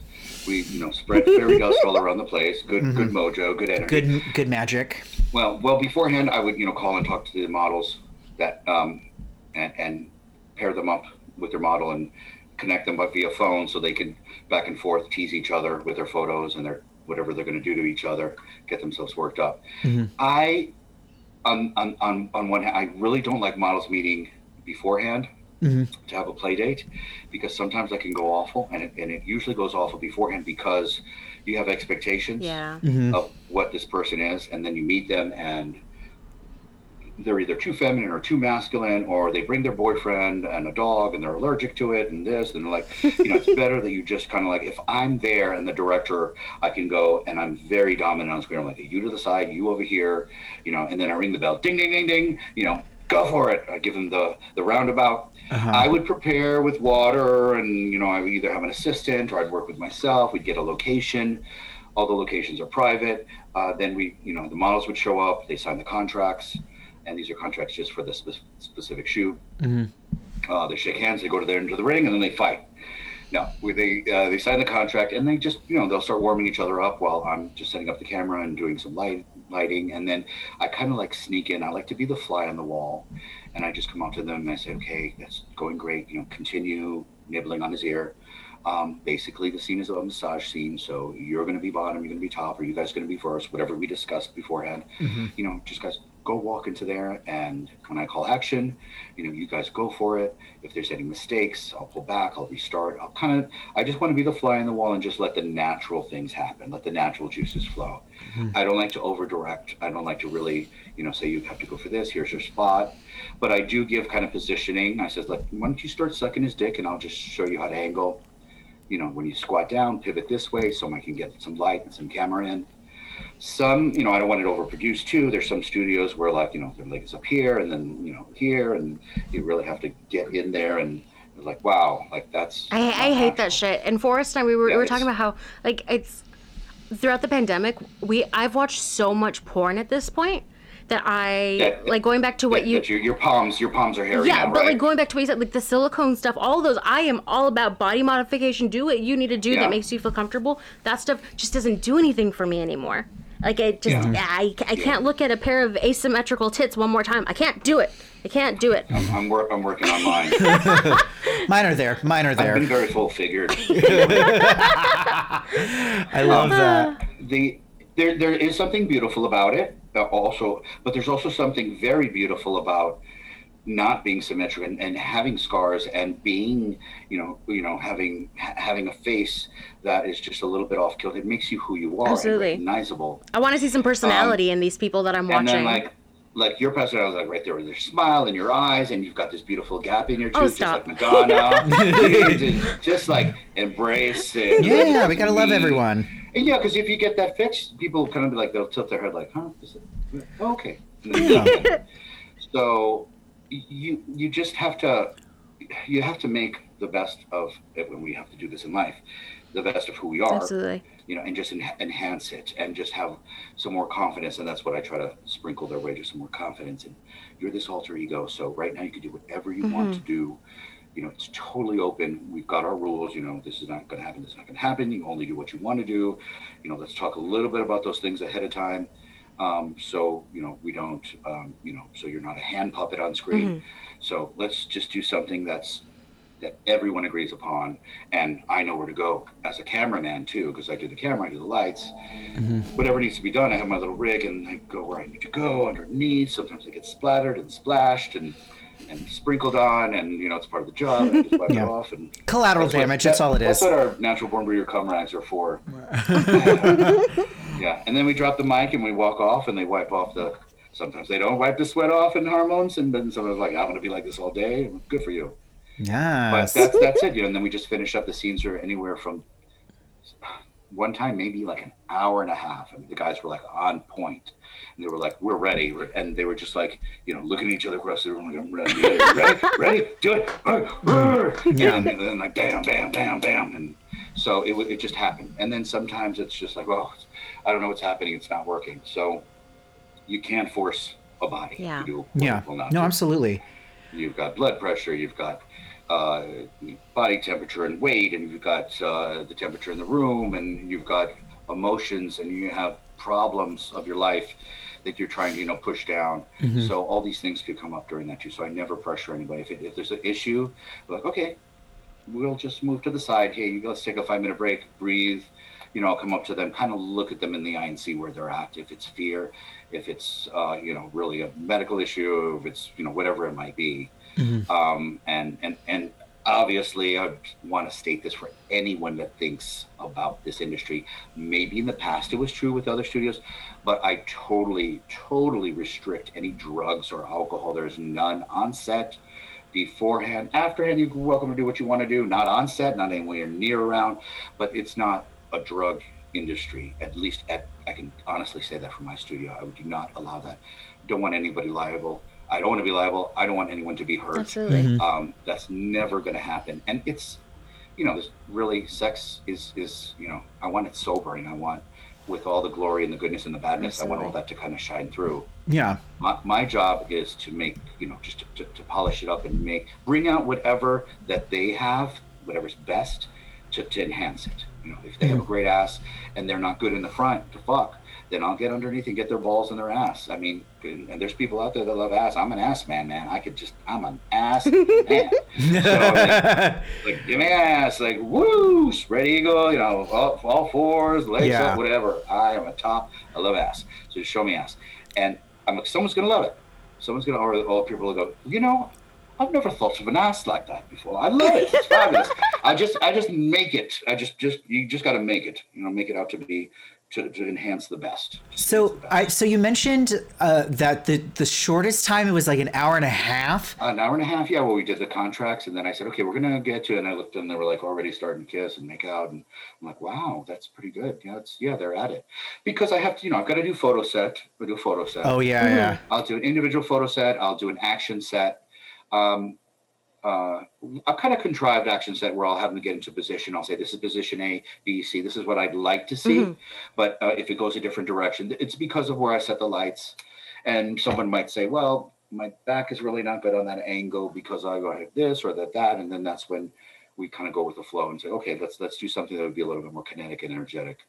We, you know, spread fairy dust all around the place. Good, good mojo, good energy. Good good magic. Well, well, beforehand, I would, you know, call and talk to the models that, um, and, and pair them up with their model and connect them up via phone so they can back and forth tease each other with their photos and their whatever they're going to do to each other, get themselves worked up. Mm-hmm. I, on, on, on, on one hand, I really don't like models meeting beforehand mm-hmm. to have a play date because sometimes that can go awful and it, and it usually goes awful beforehand because you have expectations Yeah. Mm-hmm. of what this person is and then you meet them and they're either too feminine or too masculine or they bring their boyfriend and a dog and they're allergic to it and this and like you know it's better that you just kind of like if i'm there and the director i can go and i'm very dominant on screen i'm like you to the side you over here you know and then i ring the bell ding ding ding ding you know go for it i give them the the roundabout I would prepare with water, and you know, I would either have an assistant or I'd work with myself. We'd get a location. All the locations are private. Uh, then we, you know, the models would show up. They sign the contracts, and these are contracts just for the spe- specific shoot. Uh, they shake hands. They go to there into the ring, and then they fight. No, we, they uh, they sign the contract, and they just, you know, they'll start warming each other up while I'm just setting up the camera and doing some light lighting, and then I kind of like sneak in. I like to be the fly on the wall, and I just come up to them and I say, okay, that's going great. You know, continue nibbling on his ear. Um, basically, the scene is a massage scene, so you're going to be bottom, you're going to be top, or you guys going to be first, whatever we discussed beforehand. You know, just guys go walk into there, and when I call action, you know, you guys go for it. If there's any mistakes, I'll pull back, I'll restart. I'll kind of, I just want to be the fly on the wall and just let the natural things happen, let the natural juices flow. Mm-hmm. I don't like to over direct. I don't like to really, you know, say you have to go for this. Here's your spot. But I do give kind of positioning. I says, like, why don't you start sucking his dick, and I'll just show you how to angle. You know, when you squat down, pivot this way, so I can get some light and some camera in. Some, you know, I don't want it overproduced too. There's some studios where, like, you know, their leg is up here and then, you know, here, and you really have to get in there and like, wow, like that's. I, I hate that shit. And Forrest and I, we were, Yeah, we were talking about how like it's throughout the pandemic. We I've watched so much porn at this point that I Yeah, like going back to what Yeah, you. your, your palms, your palms are hairy Yeah, now, but right? like going back to what you said, like the silicone stuff, all those, I am all about body modification. Do what you need to do Yeah. that makes you feel comfortable. That stuff just doesn't do anything for me anymore. Like I just, Yeah. I, I can't look at a pair of asymmetrical tits one more time. I can't do it. I can't do it. I'm, I'm, wor- I'm working on mine. Mine are there. Mine are there. I've been there. very full figured. I love that. the there there is something beautiful about it uh, also but there's also something very beautiful about not being symmetric and, and having scars and being you know you know having ha- having a face that is just a little bit off kilter it makes you who you are Absolutely. recognizable I want to see some personality in these people that I'm Um, and watching. then like like your personality like right there with your smile and your eyes and you've got this beautiful gap in your Oh, tooth just like madonna just, just like embrace it Yeah, we gotta love everyone. and yeah, because if you get that fixed, people kind of be like they'll tilt their head like, "Huh? Is it, okay." And then- so you you just have to you have to make the best of it when we have to do this in life, the best of who we are, Absolutely. you know, and just en- enhance it and just have some more confidence. And that's what I try to sprinkle their way, just some more confidence. And you're this alter ego, so right now you can do whatever you want mm-hmm. to do. You know, it's totally open. We've got our rules. You know, this is not going to happen. This is not going to happen. You only do what you want to do. You know, let's talk a little bit about those things ahead of time. Um, so you know, we don't. Um, you know, so you're not a hand puppet on screen. So let's just do something that's that everyone agrees upon, and I know where to go as a cameraman too, because I do the camera, I do the lights, mm-hmm. whatever needs to be done. I have my little rig, and I go where I need to go underneath. Sometimes I get splattered and splashed and and sprinkled on, and you know it's part of the job. And I just wipe Yeah. it off and Collateral that's what- damage, that's all it That's is. what our natural born breeder cum rags are for. yeah, and then we drop the mic and we walk off, and they wipe off the. Sometimes they don't wipe the sweat off and hormones, and then sometimes like I'm gonna be like this all day. Good for you. Yeah. But that's that's it, you know. And then we just finish up. The scenes are anywhere from one time maybe like an hour and a half, and the guys were like on point, and they were like, "We're ready," and they were just like, you know, looking at each other across the room, like, "I'm ready, ready, ready, do it," yeah. and then like, bam, bam, bam, bam, and so it it just happened. And then sometimes it's just like, "Oh, I don't know what's happening. It's not working." So you can't force a body Yeah. to do what yeah. Will not No, do absolutely. you've got blood pressure, you've got uh, body temperature and weight, and you've got uh, the temperature in the room, and you've got emotions, and you have problems of your life that you're trying to you know push down. So all these things could come up during that too. So I never pressure anybody. If, it, if there's an issue, like okay, we'll just move to the side. Hey, let's take a five minute break, breathe. You know, I'll come up to them, kind of look at them in the eye and see where they're at. If it's fear, if it's uh, you know really a medical issue, if it's you know whatever it might be um, and and and obviously I want to state this for anyone that thinks about this industry. Maybe in the past it was true with other studios, but I totally totally restrict any drugs or alcohol. There's none on set. Beforehand, afterhand, you're welcome to do what you want to do. Not on set, not anywhere near around, but it's not a drug industry. At least, at, I can honestly say that for my studio. I do not allow that. Don't want anybody liable. I don't want to be liable. I don't want anyone to be hurt. Absolutely. Um, that's never going to happen. And it's, you know, this really sex is is you know I want it sober and I want with all the glory and the goodness and the badness. Absolutely. I want all that to kind of shine through. Yeah. My, my job is to make you know just to, to, to polish it up and make bring out whatever that they have, whatever's best, to, to enhance it. You know, if they have a great ass and they're not good in the front to fuck, then I'll get underneath and get their balls in their ass. I mean, and, there's people out there that love ass. I'm an ass man, man. I could just, I'm an ass man. so, like, like, give me ass, like, woo, spread eagle, you know, all, all fours, legs Yeah. up, whatever. I am a top. I love ass. So just show me ass. And I'm like, someone's going to love it. Someone's going to, or all people will go, you know, I've never thought of an ass like that before. I love it. It's fabulous. I just, I just make it. I just, just, you just got to make it, you know, make it out to be, to, to enhance the best. So the best. I so you mentioned uh, that the the shortest time it was like an hour and a half. An hour and a half, yeah. Well, we did the contracts, and then I said, "Okay, we're gonna get to." it. And I looked, and they were like already starting to kiss and make out, and I'm like, "Wow, that's pretty good." Yeah, it's yeah, they're at it because I have to, you know, I've got to do photo set. We do a photo set. Oh yeah, yeah. I'll do an individual photo set. I'll do an action set. Um, uh, a kind of contrived action set where I'll have them get into position. I'll say, this is position A, B, C. This is what I'd like to see. But uh, if it goes a different direction, it's because of where I set the lights. And someone might say, well, my back is really not good on that angle because I go ahead this or that, that. And then that's when we kind of go with the flow and say, okay, let's let's do something that would be a little bit more kinetic and energetic.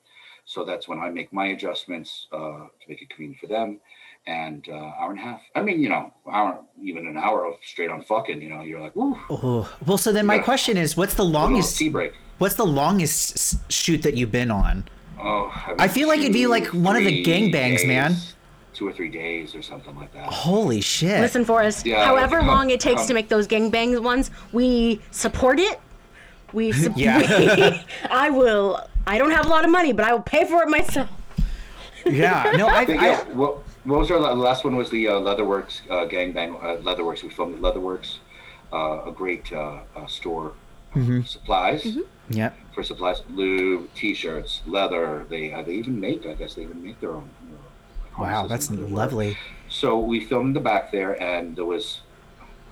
So that's when I make my adjustments uh, to make it convenient for them. And uh, hour and a half. I mean, you know, hour, even an hour of straight on fucking. You know, you're like, woo. Oh. Well, so then my Yeah. question is, what's the longest? tea break. What's the longest shoot that you've been on? Oh, I feel like it'd be like one of the three gangbangs, man. Two or three days or something like that. Holy shit! Listen, Forrest. Yeah, however come- long it takes come. to make those gangbang ones, we support it. We support. Yeah. I will. I don't have a lot of money, but I will pay for it myself. yeah. No, I. But I yeah, what, what was our la- last one? Was the uh, Leatherworks uh, gangbang? Uh, Leatherworks. We filmed at Leatherworks, uh, a great uh, uh, store. uh, Supplies yeah. for supplies, lube, t-shirts, leather. They uh, they even make. I guess they even make their own. You know, Wow, that's lovely. So we filmed in the back there, and there was,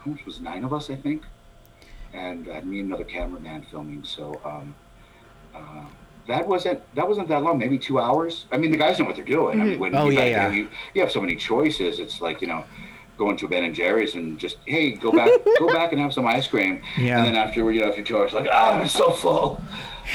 how much was nine of us, I think, and uh, me and another cameraman filming. So um, uh, that wasn't that wasn't that long, maybe two hours. I mean, the guys know what they're doing. I mean, when Oh, you, yeah, yeah. there, you you have so many choices. It's like you know. Going to Ben and Jerry's and just hey, go back, go back and have some ice cream. Yeah. And then after you know, after two hours, like ah, I'm so full.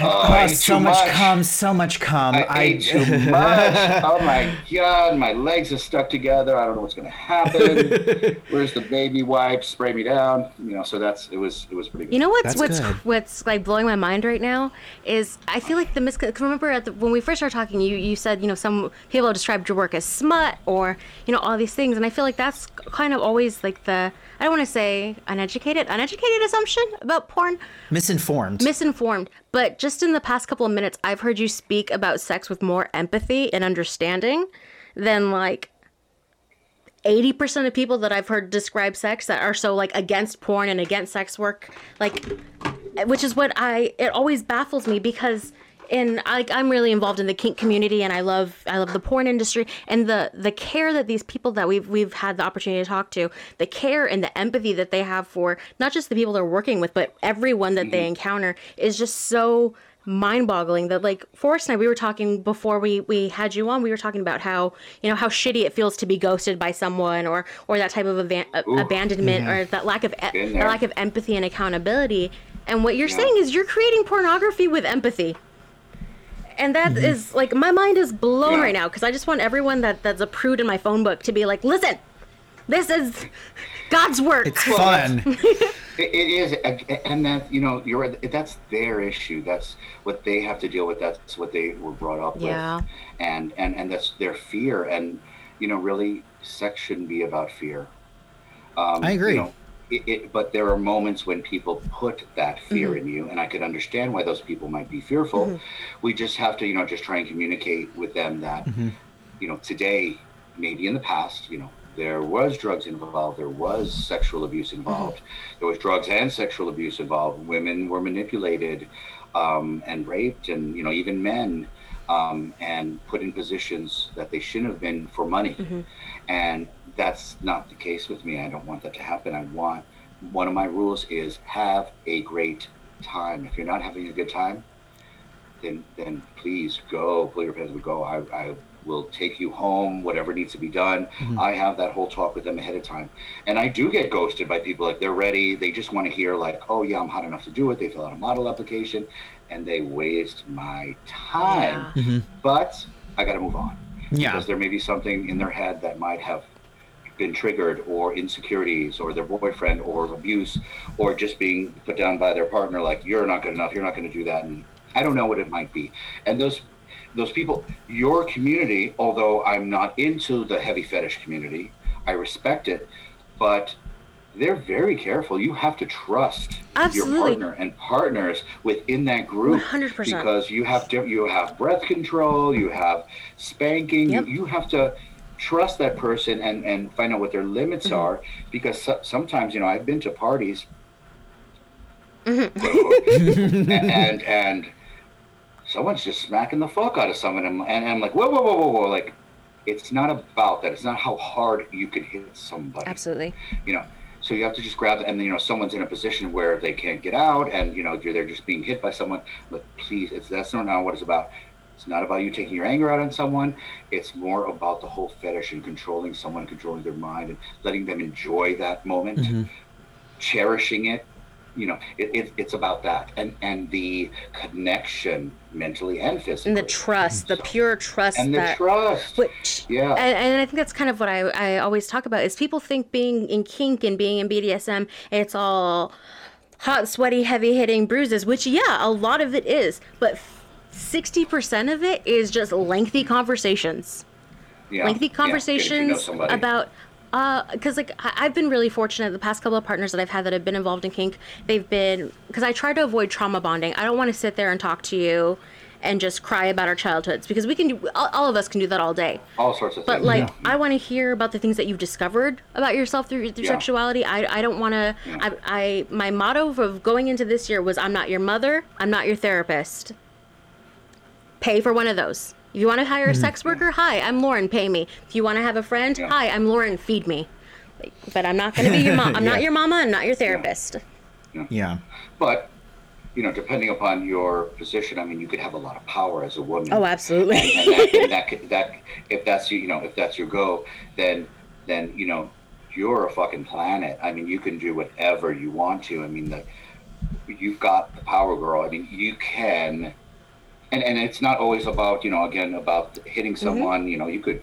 Oh, I so much much. cum, so much cum. I, ate too much. Oh my god, my legs are stuck together. I don't know what's gonna happen. Where's the baby wipes? Spray me down. You know, so that's it was it was pretty good. You know what's That's what's good. what's like blowing my mind right now is I feel like the mis. Remember at the, when we first started talking, you you said you know some people have described your work as smut or you know all these things, and I feel like that's kind of always like the I don't want to say uneducated uneducated assumption about porn, Misinformed. misinformed. But just in the past couple of minutes, I've heard you speak about sex with more empathy and understanding than like 80% of people that I've heard describe sex that are so like against porn and against sex work, like, which is what I, it always baffles me because in like I'm really involved in the kink community and I love I love the porn industry and the the care that these people that we've we've had the opportunity to talk to the care and the empathy that they have for not just the people they're working with but everyone that they mm-hmm. encounter is just so mind-boggling that like Forrest and I we were talking before we we had you on we were talking about how you know how shitty it feels to be ghosted by someone or or that type of avan- uh, a- abandonment mm-hmm. or that lack of e- Been that there. lack of empathy and accountability and what you're saying is you're creating pornography with empathy and that is like my mind is blown Yeah. right now because I just want everyone that that's a prude in my phone book to be like, listen, this is God's work. it's fun. It, it is, and that you know, you're right. That's their issue. That's what they have to deal with. That's what they were brought up Yeah. with, and and and that's their fear. And you know, really, sex shouldn't be about fear. Um, I agree. You know, it, it, but there are moments when people put that fear Mm-hmm. in you, and I could understand why those people might be fearful. We just have to, you know, just try and communicate with them that, Mm-hmm. you know, today, maybe in the past, you know, there was drugs involved, there was sexual abuse involved, there was drugs and sexual abuse involved. Women were manipulated um, and raped, and you know, even men. Um, and put in positions that they shouldn't have been for money. And that's not the case with me. I don't want that to happen. I want one of my rules is have a great time. If you're not having a good time, then then please go. Pull your pants and go. I, I will take you home. Whatever needs to be done. Mm-hmm. I have that whole talk with them ahead of time. And I do get ghosted by people like they're ready. They just want to hear like, oh yeah, I'm hot enough to do it. They fill out a model application, and they waste my time. Mm-hmm. But I got to move on. Yeah. Because there may be something in their head that might have been triggered or insecurities or their boyfriend or abuse or just being put down by their partner like you're not good enough you're not going to do that and i don't know what it might be and those those people your community although i'm not into the heavy fetish community i respect it but they're very careful you have to trust Absolutely. your partner and partners within that group 100%. because you have to you have breath control you have spanking Yep. you, you have to trust that person and and find out what their limits Mm-hmm. are because so, sometimes you know i've been to parties Mm-hmm. and and someone's just smacking the fuck out of someone and, and i'm like whoa whoa whoa whoa whoa like it's not about that it's not how hard you can hit somebody Absolutely. you know so you have to just grab and you know someone's in a position where they can't get out and you know they're just being hit by someone but please it's that's not what it's about it's not about you taking your anger out on someone it's more about the whole fetish and controlling someone controlling their mind and letting them enjoy that moment mm-hmm. cherishing it you know it, it, it's about that and and the connection mentally and physically And the trust, the pure trust and the that trust Which, Yeah. and, and I think that's kind of what I, I always talk about is people think being in kink and being in BDSM, it's all hot, sweaty, heavy hitting bruises, which, yeah, a lot of it is. But 60% of it is just lengthy conversations. yeah. lengthy Yeah, getting to know conversations somebody. about uh, because like I- I've been really fortunate the past couple of partners that I've had that have been involved in kink they've been because I try to avoid trauma bonding I don't want to sit there and talk to you and just cry about our childhoods because we can do all, all of us can do that all day all sorts of but things But like yeah. I want to hear about the things that you've discovered about yourself through, through Yeah. sexuality I, I don't want to I, I my motto of going into this year was I'm not your mother I'm not your therapist pay for one of those. If you want to hire a mm-hmm. sex worker, hi, I'm Lauren, pay me. If you want to have a friend, Yeah. hi, I'm Lauren, feed me. But I'm not going to be your mom. I'm not your mama. I'm not your therapist. Yeah. But you know, depending upon your position, I mean, you could have a lot of power as a woman. Oh, absolutely. And that, and that, could- that, if that's you, you know, if that's your go, then, then you know, you're a fucking planet. I mean, you can do whatever you want to. I mean, the you've got the power, girl. I mean, you can, and and it's not always about you know again about hitting Mm-hmm. someone. You know, you could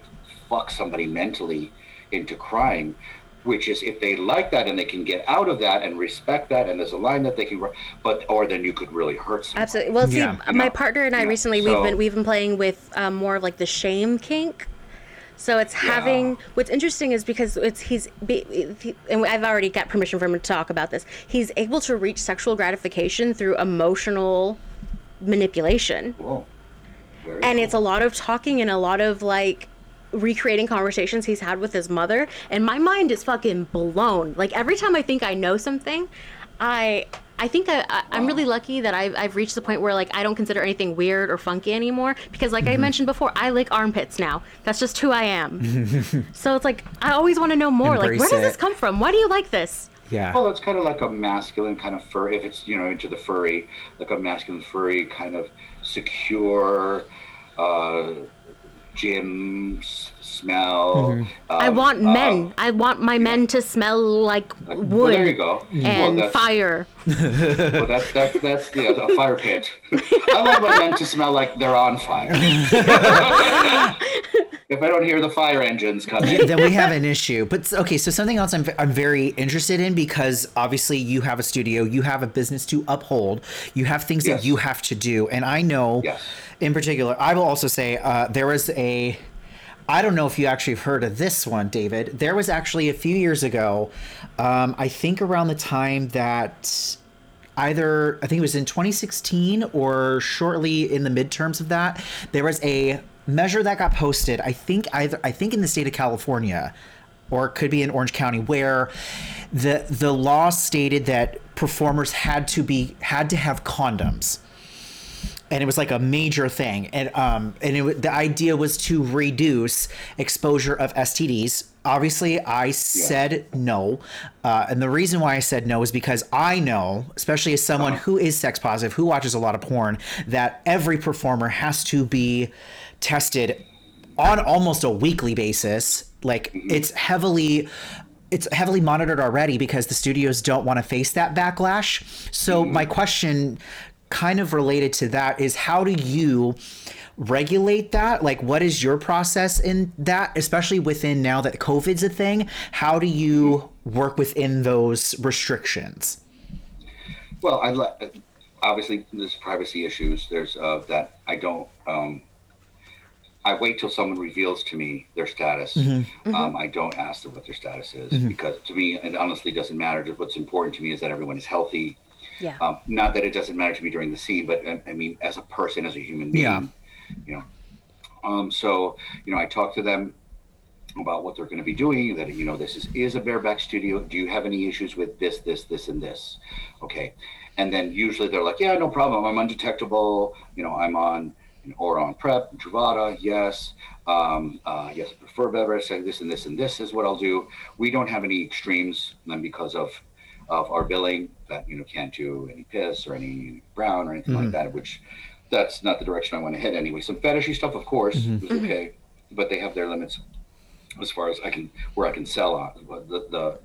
fuck somebody mentally into crying. Which is if they like that and they can get out of that and respect that and there's a line that they can, but or then you could really hurt someone. Absolutely. Well, see, Yeah. my partner and I you know, recently so- we've been we've been playing with um, more of like the shame kink. So it's having what's interesting is because it's he's be, he, and I've already got permission from him to talk about this. He's able to reach sexual gratification through emotional manipulation. Whoa. Very and cool. it's a lot of talking and a lot of like recreating conversations he's had with his mother and my mind is fucking blown. Like every time i think i know something i i think I, I, i'm really lucky that I've, I've reached the point where like i don't consider anything weird or funky anymore because like i mm-hmm. mentioned before i lick armpits now. That's just who i am. So it's like i always want to know more like Embrace where does this come from? Why do you like this Yeah. Well, it's kind of like a masculine kind of fur. If it's you know into the furry, like a masculine furry kind of secure, uh, gym smell. Mm-hmm. i um, want uh, men i want my men to smell like like- wood Well, there you go. And that's- fire Well, that's that's that's yeah, a fire pit. I want my men to smell like they're on fire. if I don't hear the fire engines coming, then we have an issue. But okay, so something else I'm, I'm very interested in because obviously you have a studio, you have a business to uphold, you have things Yes. that you have to do, and I know, Yes. in particular, I will also say uh, there was a. I don't know if you actually have heard of this one, David. There was actually a few years ago, um, I think around the time that either I think it was in 2016 or shortly in the midterms of that, there was a measure that got posted. I think either I think in the state of California, or it could be in Orange County, where the the law stated that performers had to be had to have condoms and it was like a major thing. And um and it, the idea was to reduce exposure of STDs obviously I said no. Uh, and the reason why I said no is because I know especially as someone who is sex positive who watches a lot of porn that every performer has to be tested on almost a weekly basis. Like it's heavily it's heavily monitored already because the studios don't want to face that backlash. So my question kind of related to that is how do you regulate that? Like what is your process in that, especially within now that COVID's a thing? How do you work within those restrictions? Well, I let obviously there's privacy issues. There's uh, that I don't. Um, I wait till someone reveals to me their status. Um, I don't ask them what their status is because to me, it honestly doesn't matter. Just what's important to me is that everyone is healthy. Yeah Um, not that it doesn't matter to me during the scene, but I, I mean, as a person, as a human being, Yeah. you know. Um, so you know, I talk to them about what they're going to be doing. That you know, this is is a bareback studio. Do you have any issues with this, this, this, and this? Okay, and then usually they're like, yeah, no problem. I'm undetectable. You know, I'm on or on PrEP, Truvada, yes. Um, uh, yes, I prefer bareback. Say this and this and this is what I'll do. We don't have any extremes, and because of of our billing, that you know can't do any piss or any brown or anything like mm-hmm. that, which that's not the direction I want to head anyway. Some fetishy stuff, of course, mm-hmm. is okay, but they have their limits as far as I can where I can sell on the the,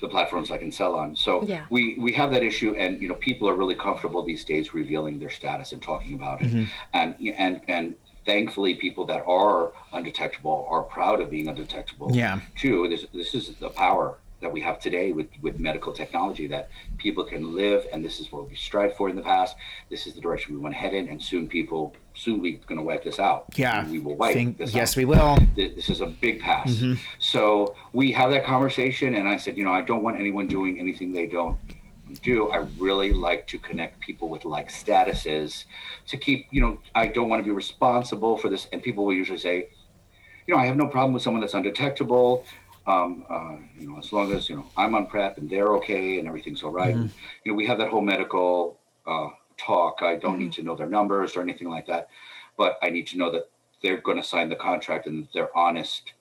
the platforms I can sell on. So Yeah. we we have that issue, and you know people are really comfortable these days revealing their status and talking about it, mm-hmm. and and and thankfully people that are undetectable are proud of being undetectable. Yeah. Too. This this is the power that we have today with with medical technology that people can live and this is what we strive for in the past this is the direction we want to head in and soon people soon we're going to wipe this out Yeah. we will wipe Think- this yes, out we will. this is a big pass. Mm-hmm. So we have that conversation, and I said, you know, I don't want anyone doing anything they don't do. I really like to connect people with like statuses to keep, you know, I don't want to be responsible for this. And people will usually say, you know, I have no problem with someone that's undetectable. Um, uh, you know, as long as you know I'm on PrEP and they're okay and everything's all right. You know, we have that whole medical uh, talk. I don't need to know their numbers or anything like that, but I need to know that they're going to sign the contract and they're honest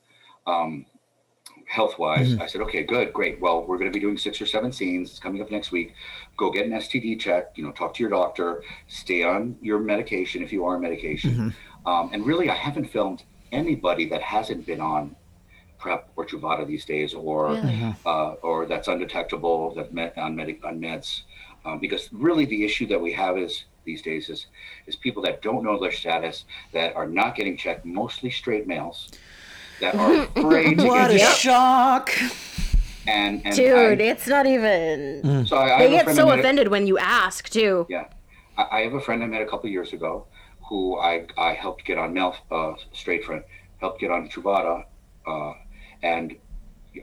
um, health wise. I said, okay, good, great. Well, we're going to be doing six or seven scenes. It's coming up next week. Go get an STD check. You know, talk to your doctor. Stay on your medication if you are on medication. Um, and really, I haven't filmed anybody that hasn't been on PrEP or Truvada these days, or Really? uh, or that's undetectable, that med- on, med- on meds. um, because really the issue that we have is these days is is people that don't know their status that are not getting checked, mostly straight males that are afraid to What get a checked. shock! And, and Dude, I, it's not even. so I, I They have get so I met a- offended when you ask too. Yeah, I, I have a friend I met a couple years ago, who I I helped get on Mel uh, straight friend, helped get on Truvada, uh, and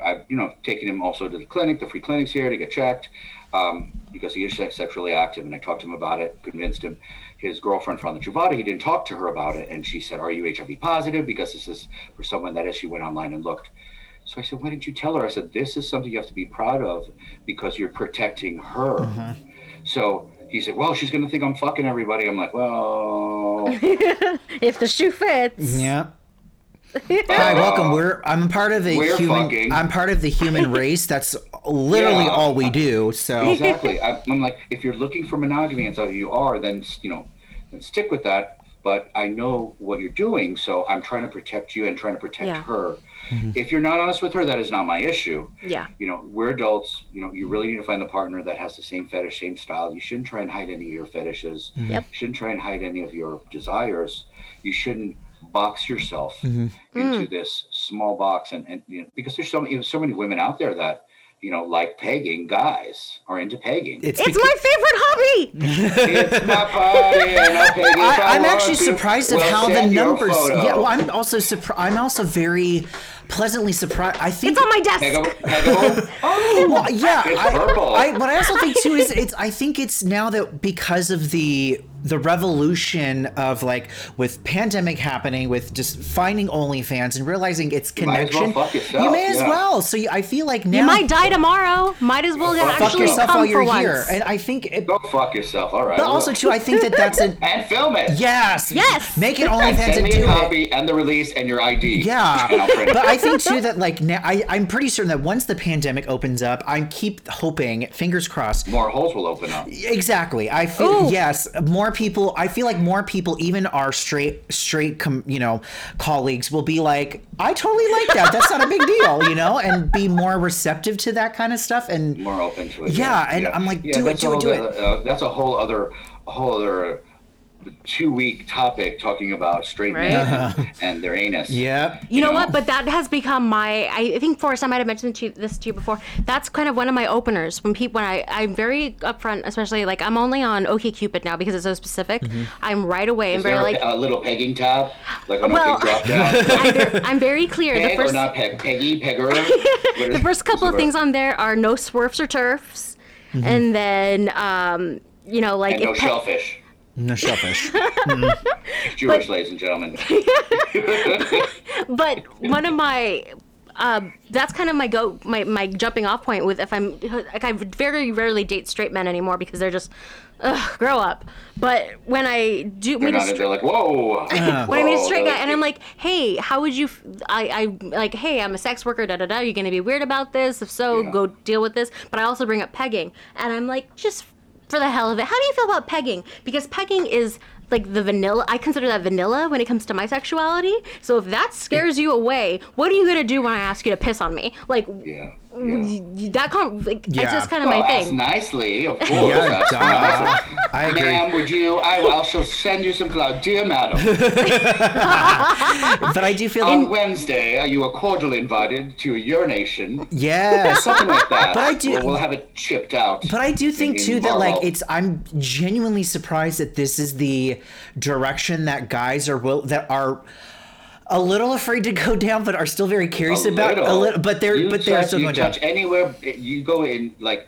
I've you know taking him also to the clinic, the free clinics here to get checked, um, because he is sex- sexually active, and I talked to him about it, convinced him. His girlfriend found the Truvada. He didn't talk to her about it, and she said, "Are you HIV positive?" Because this is for someone that is. She went online and looked. So I said, "Why didn't you tell her?" I said, "This is something you have to be proud of because you're protecting her." So he said, "Well, she's going to think I'm fucking everybody." I'm like, "Well, If the shoe fits. Yeah. Hi, welcome. We're I'm a part of the We're human. fucking. I'm part of the human race. That's literally Yeah. all we do. So exactly." I, I'm like, if you're looking for monogamy and so you are, then you know, then stick with that. But I know what you're doing, so I'm trying to protect you and trying to protect Yeah. her. Mm-hmm. If you're not honest with her, that is not my issue. Yeah. You know, we're adults. You know, you really need to find the partner that has the same fetish, same style. You shouldn't try and hide any of your fetishes. Mm-hmm. Yep. You shouldn't try and hide any of your desires. You shouldn't box yourself Mm. into this small box, and, and you know, because there's so many, so many women out there that you know like pegging. Guys are into pegging. it's, It's beca- my favorite hobby. it's not party, and I'll peg if I, I'm actually to. surprised of Well, how the numbers. Yeah, well, I'm also surprised. I'm also very pleasantly surprised. I think It's on my desk. Peggable- peggable? Oh, Well, yeah, It's I, purple. I, what I also think too is it's. I think it's now that because of the the revolution of like with pandemic happening, with just finding OnlyFans and realizing its You might as well connection, yourself, you may as yeah. well. So you, I feel like now You might die tomorrow. Might as well Fuck fuck actually yourself come while you're for here, once. and I think. It, Go fuck yourself. All right. but also too, I think that that's a and film it. yes, Yes! make it And OnlyFans send and do a it. copy and the release and your ID. Yeah, And I'll print it. but I think too that like now I, I'm pretty certain that once the pandemic opens up, I keep hoping, fingers crossed. more holes will open up. Exactly. I feel Ooh. yes, more people. I feel like more people, even our straight straight com, you know colleagues, will be like, I totally like that. That's not a big deal, you know, and be more receptive to that kind of stuff. And More open to it. Yeah, and I'm like, do it, do it, do the- Uh, that's a whole other, a whole other two week topic talking about straight Right? men and their anus. yeah, You know what? But that has become my. I think Forrest, I might have mentioned to you, this to you before. That's kind of one of my openers when people. When I, I'm very upfront, especially like I'm only on OkCupid now because it's so specific. I'm right away and Mm-hmm. Very a, like. a little pegging tab, like on Well- a big drop down? I'm, I'm very clear. The Peg or first, not peg? Peggy, pegger. What the first couple of things on there are no SWERFs or TERFs, and then um, you know like and no pe- shellfish. No shellfish. Jewish, ladies and gentlemen. but one of my um, that's kind of my go my, my jumping off point with if I'm like I very rarely date straight men anymore because they're just ugh, grow up. But when I do They're meet a not. straight They're like, whoa. when I meet a straight they're guy and I'm like, hey, how would you? F- I I like, hey, I'm a sex worker. Da da da. You're gonna be weird about this. If so, Yeah. go deal with this. But I also bring up pegging, and I'm like, just for the hell of it, how do you feel about pegging? Because pegging is like the vanilla. I consider that vanilla when it comes to my sexuality. So if that scares you away, what are you gonna do when I ask you to piss on me? Like yeah. Mm, y- that con- like Yeah. it's just kind of Well, my ask thing. nicely, of course. Yeah, ask duh. nicely. I agree. Ma'am, would you? I will also send you some cloud. Dear madam, But I do feel on Wednesday, are you are cordially invited to urination? yes. Something like that. But I do- We'll, we'll have it chipped out. But I do think in too that like it's I'm genuinely surprised that this is the direction that guys are will that are a little afraid to go down, but are still very curious about a little. But they're You but they're touch- still you going down. touch anywhere. You go in like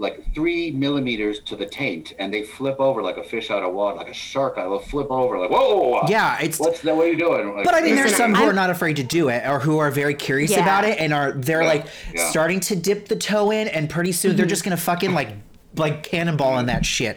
like three millimeters to the taint, and they flip over like a fish out of water, like a shark. I will flip over like whoa. Yeah, it's- what's that? What are you doing? Like, But I mean, there's some who I'm- are not afraid to do it, or who are very curious Yeah. about it, and are they're Yeah, like yeah. starting to dip the toe in, and pretty soon Mm-hmm. they're just gonna fucking like like cannonball in that shit.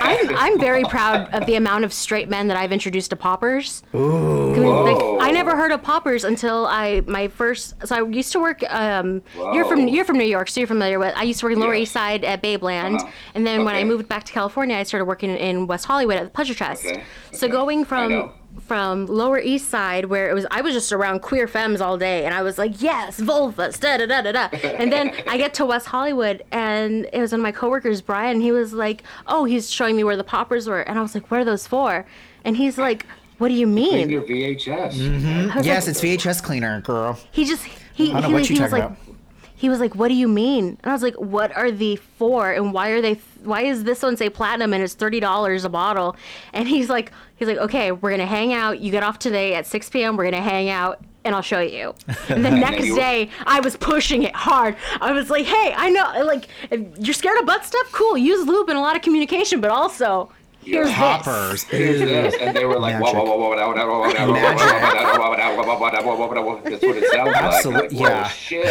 I'm I'm very proud of the amount of straight men that I've introduced to poppers. Ooh. Whoa. Like I never heard of poppers until I my first. So I used to work. Um, you're from you're from New York, so you're familiar with. I used to work in Lower Yes. East Side at Babeland, Uh-huh. and then when I moved back to California, I started working in West Hollywood at the Pleasure Chest. Okay, So going from know. From Lower East Side where it was I was just around queer femmes all day and I was like, yes, vulvas, da da da da da. And then I get to West Hollywood and it was one of my coworkers, Brian, and he was like, Oh, he's showing me where the poppers were and I was like, What are those for? And he's like, What do you Clean mean? your VHS. Mm-hmm. Yes, like, it's VHS cleaner, girl. he just he I don't know he, what he you're was talking like about. he was like, "What do you mean?" And I was like, "What are they for? And why are they? Why is this one say platinum and it's thirty dollars a bottle?" And he's like, "He's like, okay, we're gonna hang out. You get off today at six p.m. We're gonna hang out." And I'll show you. And the next day, I was pushing it hard. I was like, "Hey, I know, like, if you're scared of butt stuff. Cool, use lube and a lot of communication, but also here's this." Poppers. Here's this, and they were like, whoa, whoa, whoa, whoa, whoa, whoa, whoa, whoa, whoa, whoa, whoa, whoa, whoa, whoa, whoa, whoa, whoa, whoa, whoa. That's what it sounds like. Absolute- Like, whoa, yeah. shit.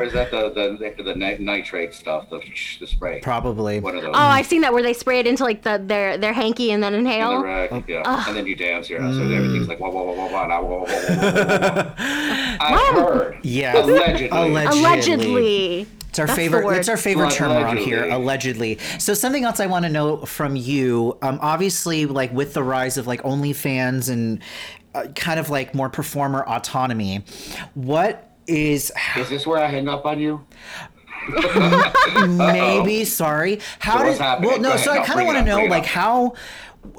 Or is that the the the nit- nitrate stuff, the the spray? Probably. One of those. Oh, I've seen that where they spray it into like the their their hanky and then In the inhale. rack, yeah. And then you dance here, so everything's like whoa, whoa, whoa, whoa, whoa, whoa, whoa, whoa, whoa, whoa. I heard. Yeah. Allegedly. Allegedly. Allegedly. It's our That's the favorite. word. It's our favorite Well, term around here. allegedly. Allegedly. So something else I want to know from you. Um, obviously, like with the rise of like OnlyFans and uh, kind of like more performer autonomy, what is Is this where I hang up on you? maybe sorry how So what's does well no Go so i kind of want to know like up. how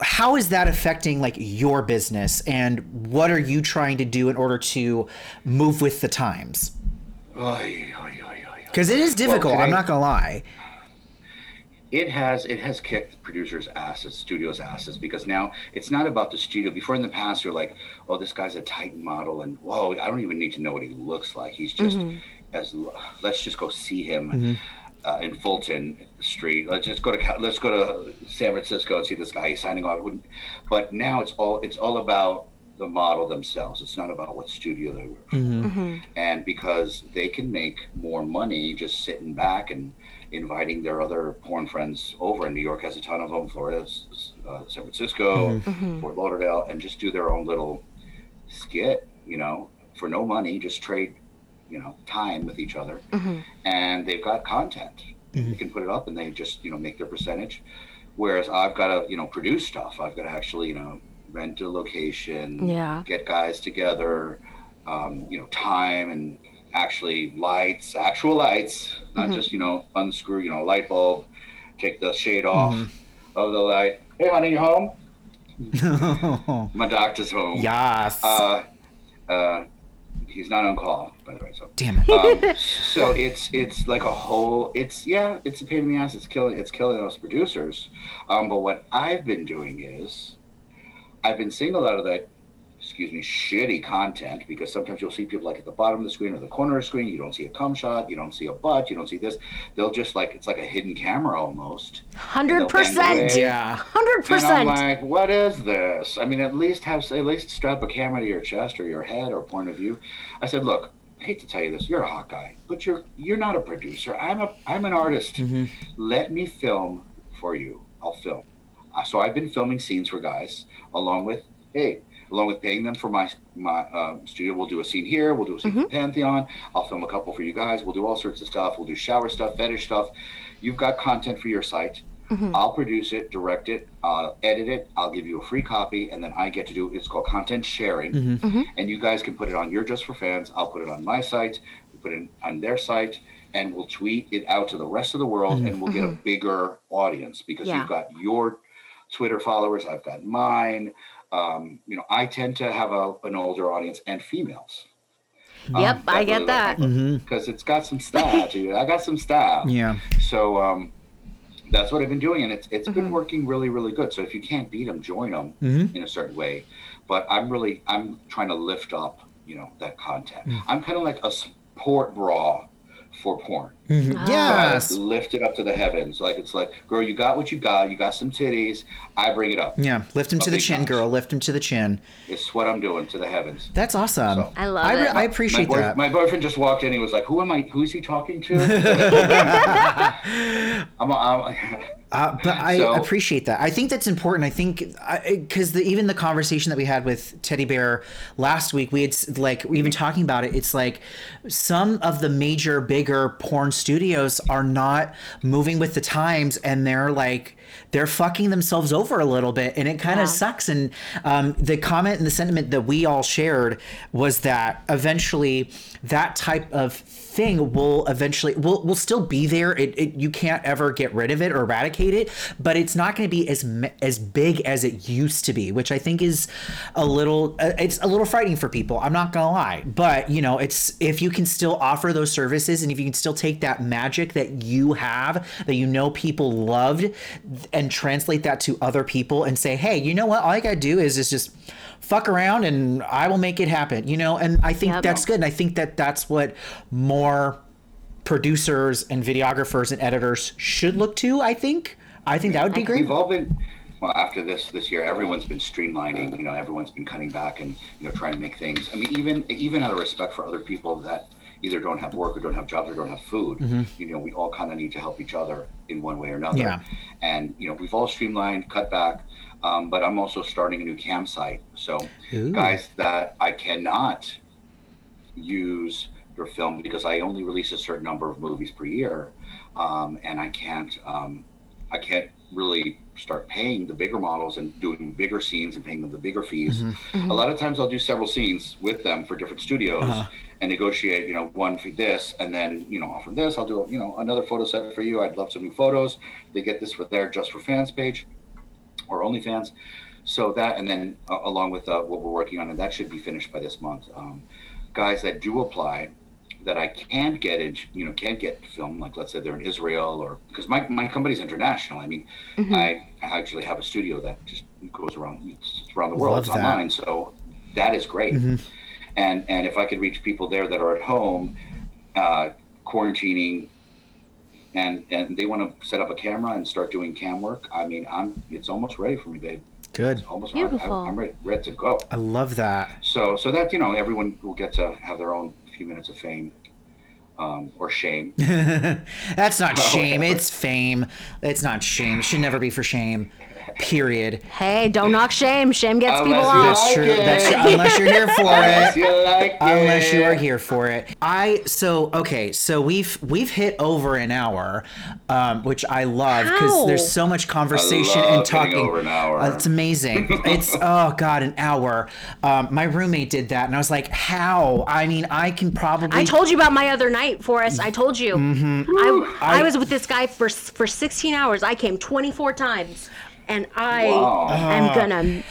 how is that affecting like your business and what are you trying to do in order to move with the times Oy, oy, oy, oy, oy. Because it is difficult i'm not gonna lie it has it has kicked producers' asses, studios' asses, because now it's not about the studio. Before in the past, you're like, oh, this guy's a Titan model, and whoa, I don't even need to know what he looks like. He's just as let's just go see him. Uh, in Fulton Street, let's just go to let's go to San Francisco and see this guy. He's signing off. But now it's all it's all about the model themselves. It's not about what studio they work for. Mm-hmm. Mm-hmm. And because they can make more money just sitting back and inviting their other porn friends over and new york has a ton of them florida uh, san francisco mm-hmm. fort lauderdale and just do their own little skit you know for no money just trade you know time with each other. And they've got content. They can put it up and they just you know make their percentage. Whereas i've got to you know produce stuff. I've got to actually you know rent a location Yeah. get guys together um, you know time and actually lights actual lights not just you know unscrew you know light bulb take the shade off of the light. Hey honey you home? My doctor's home. Yes. Uh, uh, he's not on call by the way so. Damn it. Um, so it's it's like a whole it's yeah it's a pain in the ass. It's killing it's killing those producers. Um, but what i've been doing is i've been seeing a lot of that excuse me shitty content because sometimes you'll see people like at the bottom of the screen or the corner of the screen you don't see a cum shot you don't see a butt you don't see this they'll just like it's like a hidden camera almost Hundred And they'll bend away. percent. yeah 100%. and I'm percent. like, what is this? I mean, at least have at least strap a camera to your chest or your head or point of view. I said, look, I hate to tell you this, you're a hot guy, but you're you're not a producer. I'm a I'm an artist. Mm-hmm. Let me film for you. I'll film. Uh, so I've been filming scenes for guys, along with hey, along with paying them for my my um, studio. We'll do a scene here. We'll do a scene for Pantheon. I'll film a couple for you guys. We'll do all sorts of stuff. We'll do shower stuff, fetish stuff. You've got content for your site. I'll produce it, direct it, uh, edit it. I'll give you a free copy, and then I get to do it's called content sharing. And you guys can put it on your Just for Fans. I'll put it on my site. We put it on their site, and we'll tweet it out to the rest of the world, and we'll get a bigger audience because Yeah. you've got your Twitter followers. I've got mine. Um, you know, I tend to have a, an older audience and females. Yep, I get that. because it's got some style, dude. I got some style. yeah So um, that's what I've been doing, and it's it's been Mm-hmm. working really, really good. So if you can't beat them, join them Mhm. in a certain way. But I'm really I'm trying to lift up, you know, that content. Mm. I'm kind of like a support bra for porn. Mhm. Ah. yes I lift it up to the heavens. Like it's like, girl, you got what you got. You got some titties. I bring it up. yeah lift him to the chin times. girl lift him to the chin It's what I'm doing to the heavens. that's awesome So- I love I, re- it. I appreciate my, boy- that my boyfriend just walked in. He was like, "Who am I? Who is he talking to?" I'm, I'm, Uh, but I So- appreciate that. I think that's important. I think because the, even the conversation that we had with Teddy Bear last week, we had like we've been talking about it. It's like some of the major, bigger porn studios are not moving with the times, and they're like they're fucking themselves over a little bit and it kind of Yeah. sucks. And um, the comment and the sentiment that we all shared was that eventually that type of thing will eventually will will still be there. It, it you can't ever get rid of it or eradicate it but it's not going to be as as big as it used to be which i think is a little uh, it's a little frightening for people i'm not going to lie. But you know it's if you can still offer those services and if you can still take that magic that you have that you know people loved and translate that to other people and say hey you know what all you gotta do is is just fuck around and i will make it happen you know and i think Yep. that's good and i think that that's what more producers and videographers and editors should look to i think i think that would be great We've all been well after this this year. Everyone's been streamlining. You know, everyone's been cutting back and you know trying to make things. I mean, even even out of respect for other people that either don't have work or don't have jobs or don't have food. You know, we all kind of need to help each other in one way or another. Yeah. And you know, we've all streamlined, cut back. Um, but I'm also starting a new campsite. So, Ooh. guys, that I cannot use your film because I only release a certain number of movies per year, um, and I can't um, I can't really start paying the bigger models and doing bigger scenes and paying them the bigger fees. Mm-hmm. A lot of times I'll do several scenes with them for different studios Uh-huh. And negotiate, you know, one for this and then, you know, offer this. I'll do, you know, another photo set for you. I'd love some new photos. They get this for their just for fans page or OnlyFans. So that, and then uh, along with uh, what we're working on, and that should be finished by this month. Um, guys that do apply, that I can't get it, you know, can't get film, like let's say they're in Israel or because my, my company's international. I mean, I actually have a studio that just goes around it's around the world. Love it's that. online, so that is great. And and if I could reach people there that are at home, uh, quarantining, and and they want to set up a camera and start doing cam work, I mean, I'm it's almost ready for me, babe. good It's almost Beautiful. I, I'm ready, ready to go. i love that So so that you know everyone will get to have their own few minutes of fame, um, or shame. That's not shame. It's fame. It's not shame. It should never be for shame. Period. Hey, don't knock shame. Shame gets Unless people off. That's like true. it. That's true. Unless you're here for Unless it. you like Unless you are here for it. I so okay. So we've we've hit over an hour, um, which I love because there's so much conversation love and talking. over an hour. Uh, it's amazing. it's oh god, an hour. Um, my roommate did that, and I was like, how? I mean, I can probably. I told you about my other night, Forrest. I told you. Mm-hmm. I, I, I- was with this guy for for 16 hours. I came 24 times, and I Wow. am gonna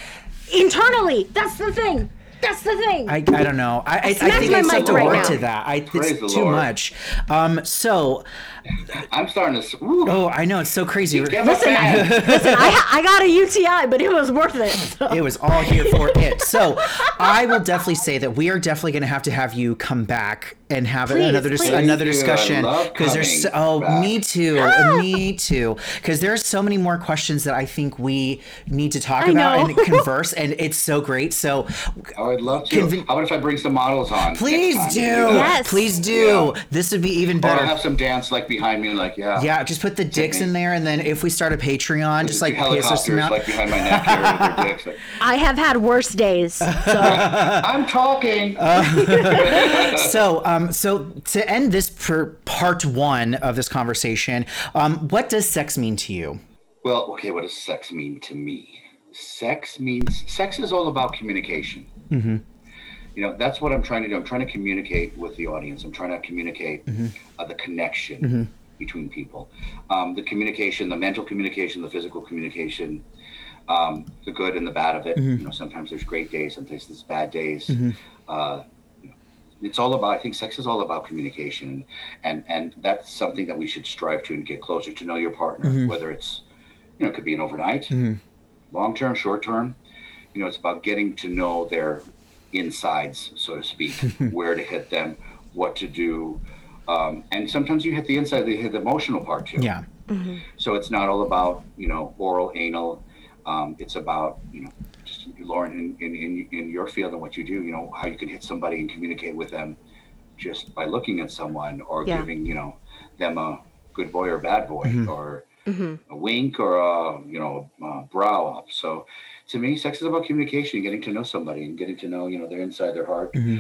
internally. That's the thing. That's the thing. I, I don't know. I, I, I think my I still mic have to right work to that. I, Praise it's too Lord. much. Um, so, I'm starting to. Woo, oh, I know it's so crazy. Listen, fan. Listen, I, I got a UTI, but it was worth it. So. It was all here for it. So, I will definitely say that we are definitely going to have to have you come back and have Please, another dis- please. another Thank you. I discussion because there's so, oh back. me too me too because there's so many more questions that I think we need to talk I about know. and converse and it's so great so Oh, I'd love to. Convin- How about if I bring some models on? please do time? Yes. please do Yeah. this would be even better Or better have some dance like behind me, like yeah. yeah just put the dicks in there and then if we start a Patreon just like pay us helicopters some like behind my neck here their dicks. Like, I have had worse days. So I'm talking. so um so to end this per part one of this conversation um what does sex mean to you well, okay. What does sex mean to me? Sex means sex is all about communication. Mm-hmm. You know, that's what I'm trying to do. I'm trying to communicate with the audience. I'm trying to communicate Mm-hmm. uh, the connection between people, um, the communication, the mental communication, the physical communication, um, the good and the bad of it. Mm-hmm. You know, sometimes there's great days, sometimes there's bad days. Uh, it's all about. I think sex is all about communication, and and that's something that we should strive to and get closer to know your partner, whether it's you know, it could be an overnight, long term, short term. You know, it's about getting to know their insides, so to speak, where to hit them, what to do. Um, and sometimes you hit the inside, they hit the emotional part too. yeah So it's not all about, you know, oral, anal. Um, it's about, you know, just Lauren, in, in, in, in your field and what you do, you know, how you can hit somebody and communicate with them just by looking at someone or Yeah. giving, you know, them a good boy or bad boy or a wink or a, you know, a brow up. So to me, sex is about communication, getting to know somebody and getting to know, you know, their inside, their heart, mm-hmm.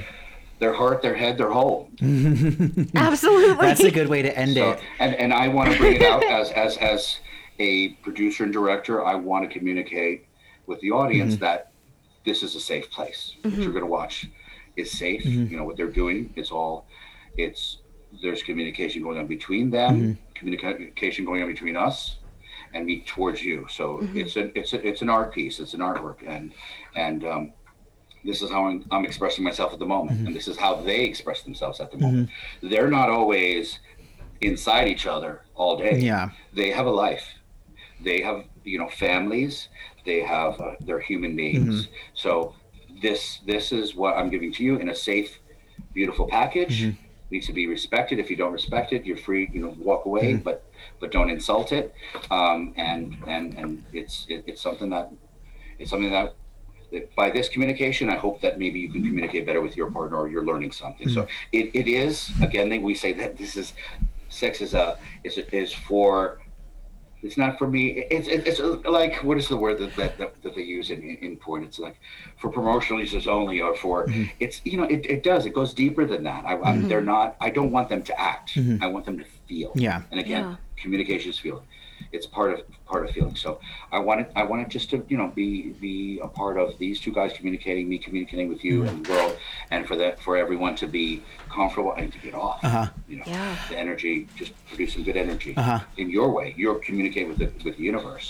their heart, their head, their whole. absolutely. that's a good way to end So, it and, and I want to bring it out as, as, as a producer and director, I want to communicate with the audience mm-hmm. that this is a safe place. What mm-hmm. you're going to watch is safe. You know what they're doing. It's all. It's there's communication going on between them. Communication going on between us and me towards you. So mm-hmm. it's a it's a, it's an art piece. It's an artwork, and and um, this is how I'm, I'm expressing myself at the moment, mm-hmm. and this is how they express themselves at the moment. Mm-hmm. They're not always inside each other all day. Yeah. they have a life. They have you know families. They have uh, they're human beings. So this this is what I'm giving to you in a safe, beautiful package. Needs to be respected. If you don't respect it, you're free. You know, walk away, but but don't insult it. Um, and and and it's it, it's something that it's something that that by this communication, I hope that maybe you can communicate better with your partner or you're learning something. So it, it is again, we say that this is sex is a is is for it's not for me. It's it's, it's like what is the word that that, that, that they use in, in, in porn? It's like for promotional uses only, or for mm-hmm. it's you know it, it does it goes deeper than that. I, I'm, mm-hmm. they're not. I don't want them to act. Mm-hmm. I want them to feel. Yeah. And again, Yeah. communication is feeling. It's part of part of feeling. So I wanted I wanted just to you know be be a part of these two guys communicating, me communicating with you and the world, and for that for everyone to be comfortable and to get off. Uh-huh. You know, Yeah. the energy, just producing good energy in your way. You're communicating with the with the universe.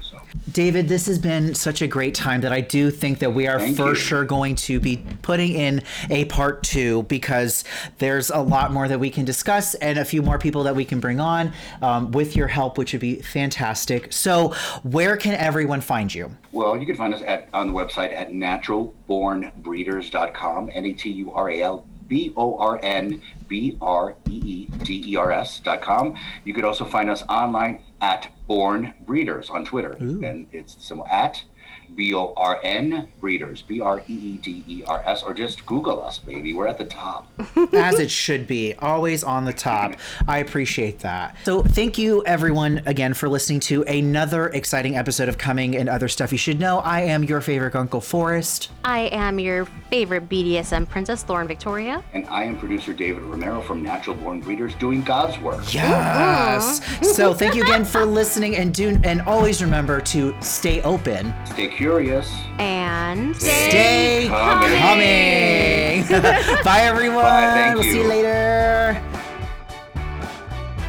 So David, this has been such a great time that I do think that we are Thank for you. sure going to be putting in a part two because there's a lot more that we can discuss and a few more people that we can bring on um, with your help, which would be fantastic. So, where can everyone find you? Well, you can find us at on the website at naturalbornbreeders.com, N A T U R A L B O R N B R E E D E R S.com. You could also find us online at Born Breeders on Twitter, and it's simple at B O R N Breeders, B R E E D E R S, or just Google us, baby. We're at the top. As it should be, always on the top. I appreciate that. So, thank you everyone again for listening to another exciting episode of Cumming and Other Stuff You Should Know. I am your favorite Uncle Forrest. I am your favorite BDSM princess, Lauren Victoria. And I am producer David Romero from Natural Born Breeders doing God's work. Yes. so thank you again for listening and do and always remember to stay open. Stay curious. And Stay coming. coming. Bye everyone. Bye, thank we'll see you you. later.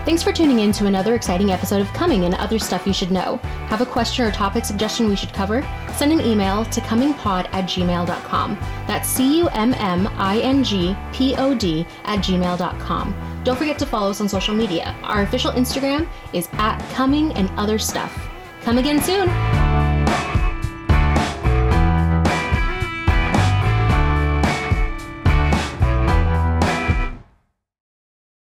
Thanks for tuning in to another exciting episode of Cumming and Other Stuff You Should Know. Have a question or topic suggestion we should cover? Send an email to cummingpod at gmail.com. That's C U M M I N G P O D at gmail.com. Don't forget to follow us on social media. Our official Instagram is at Cumming and Other Stuff. Come again soon!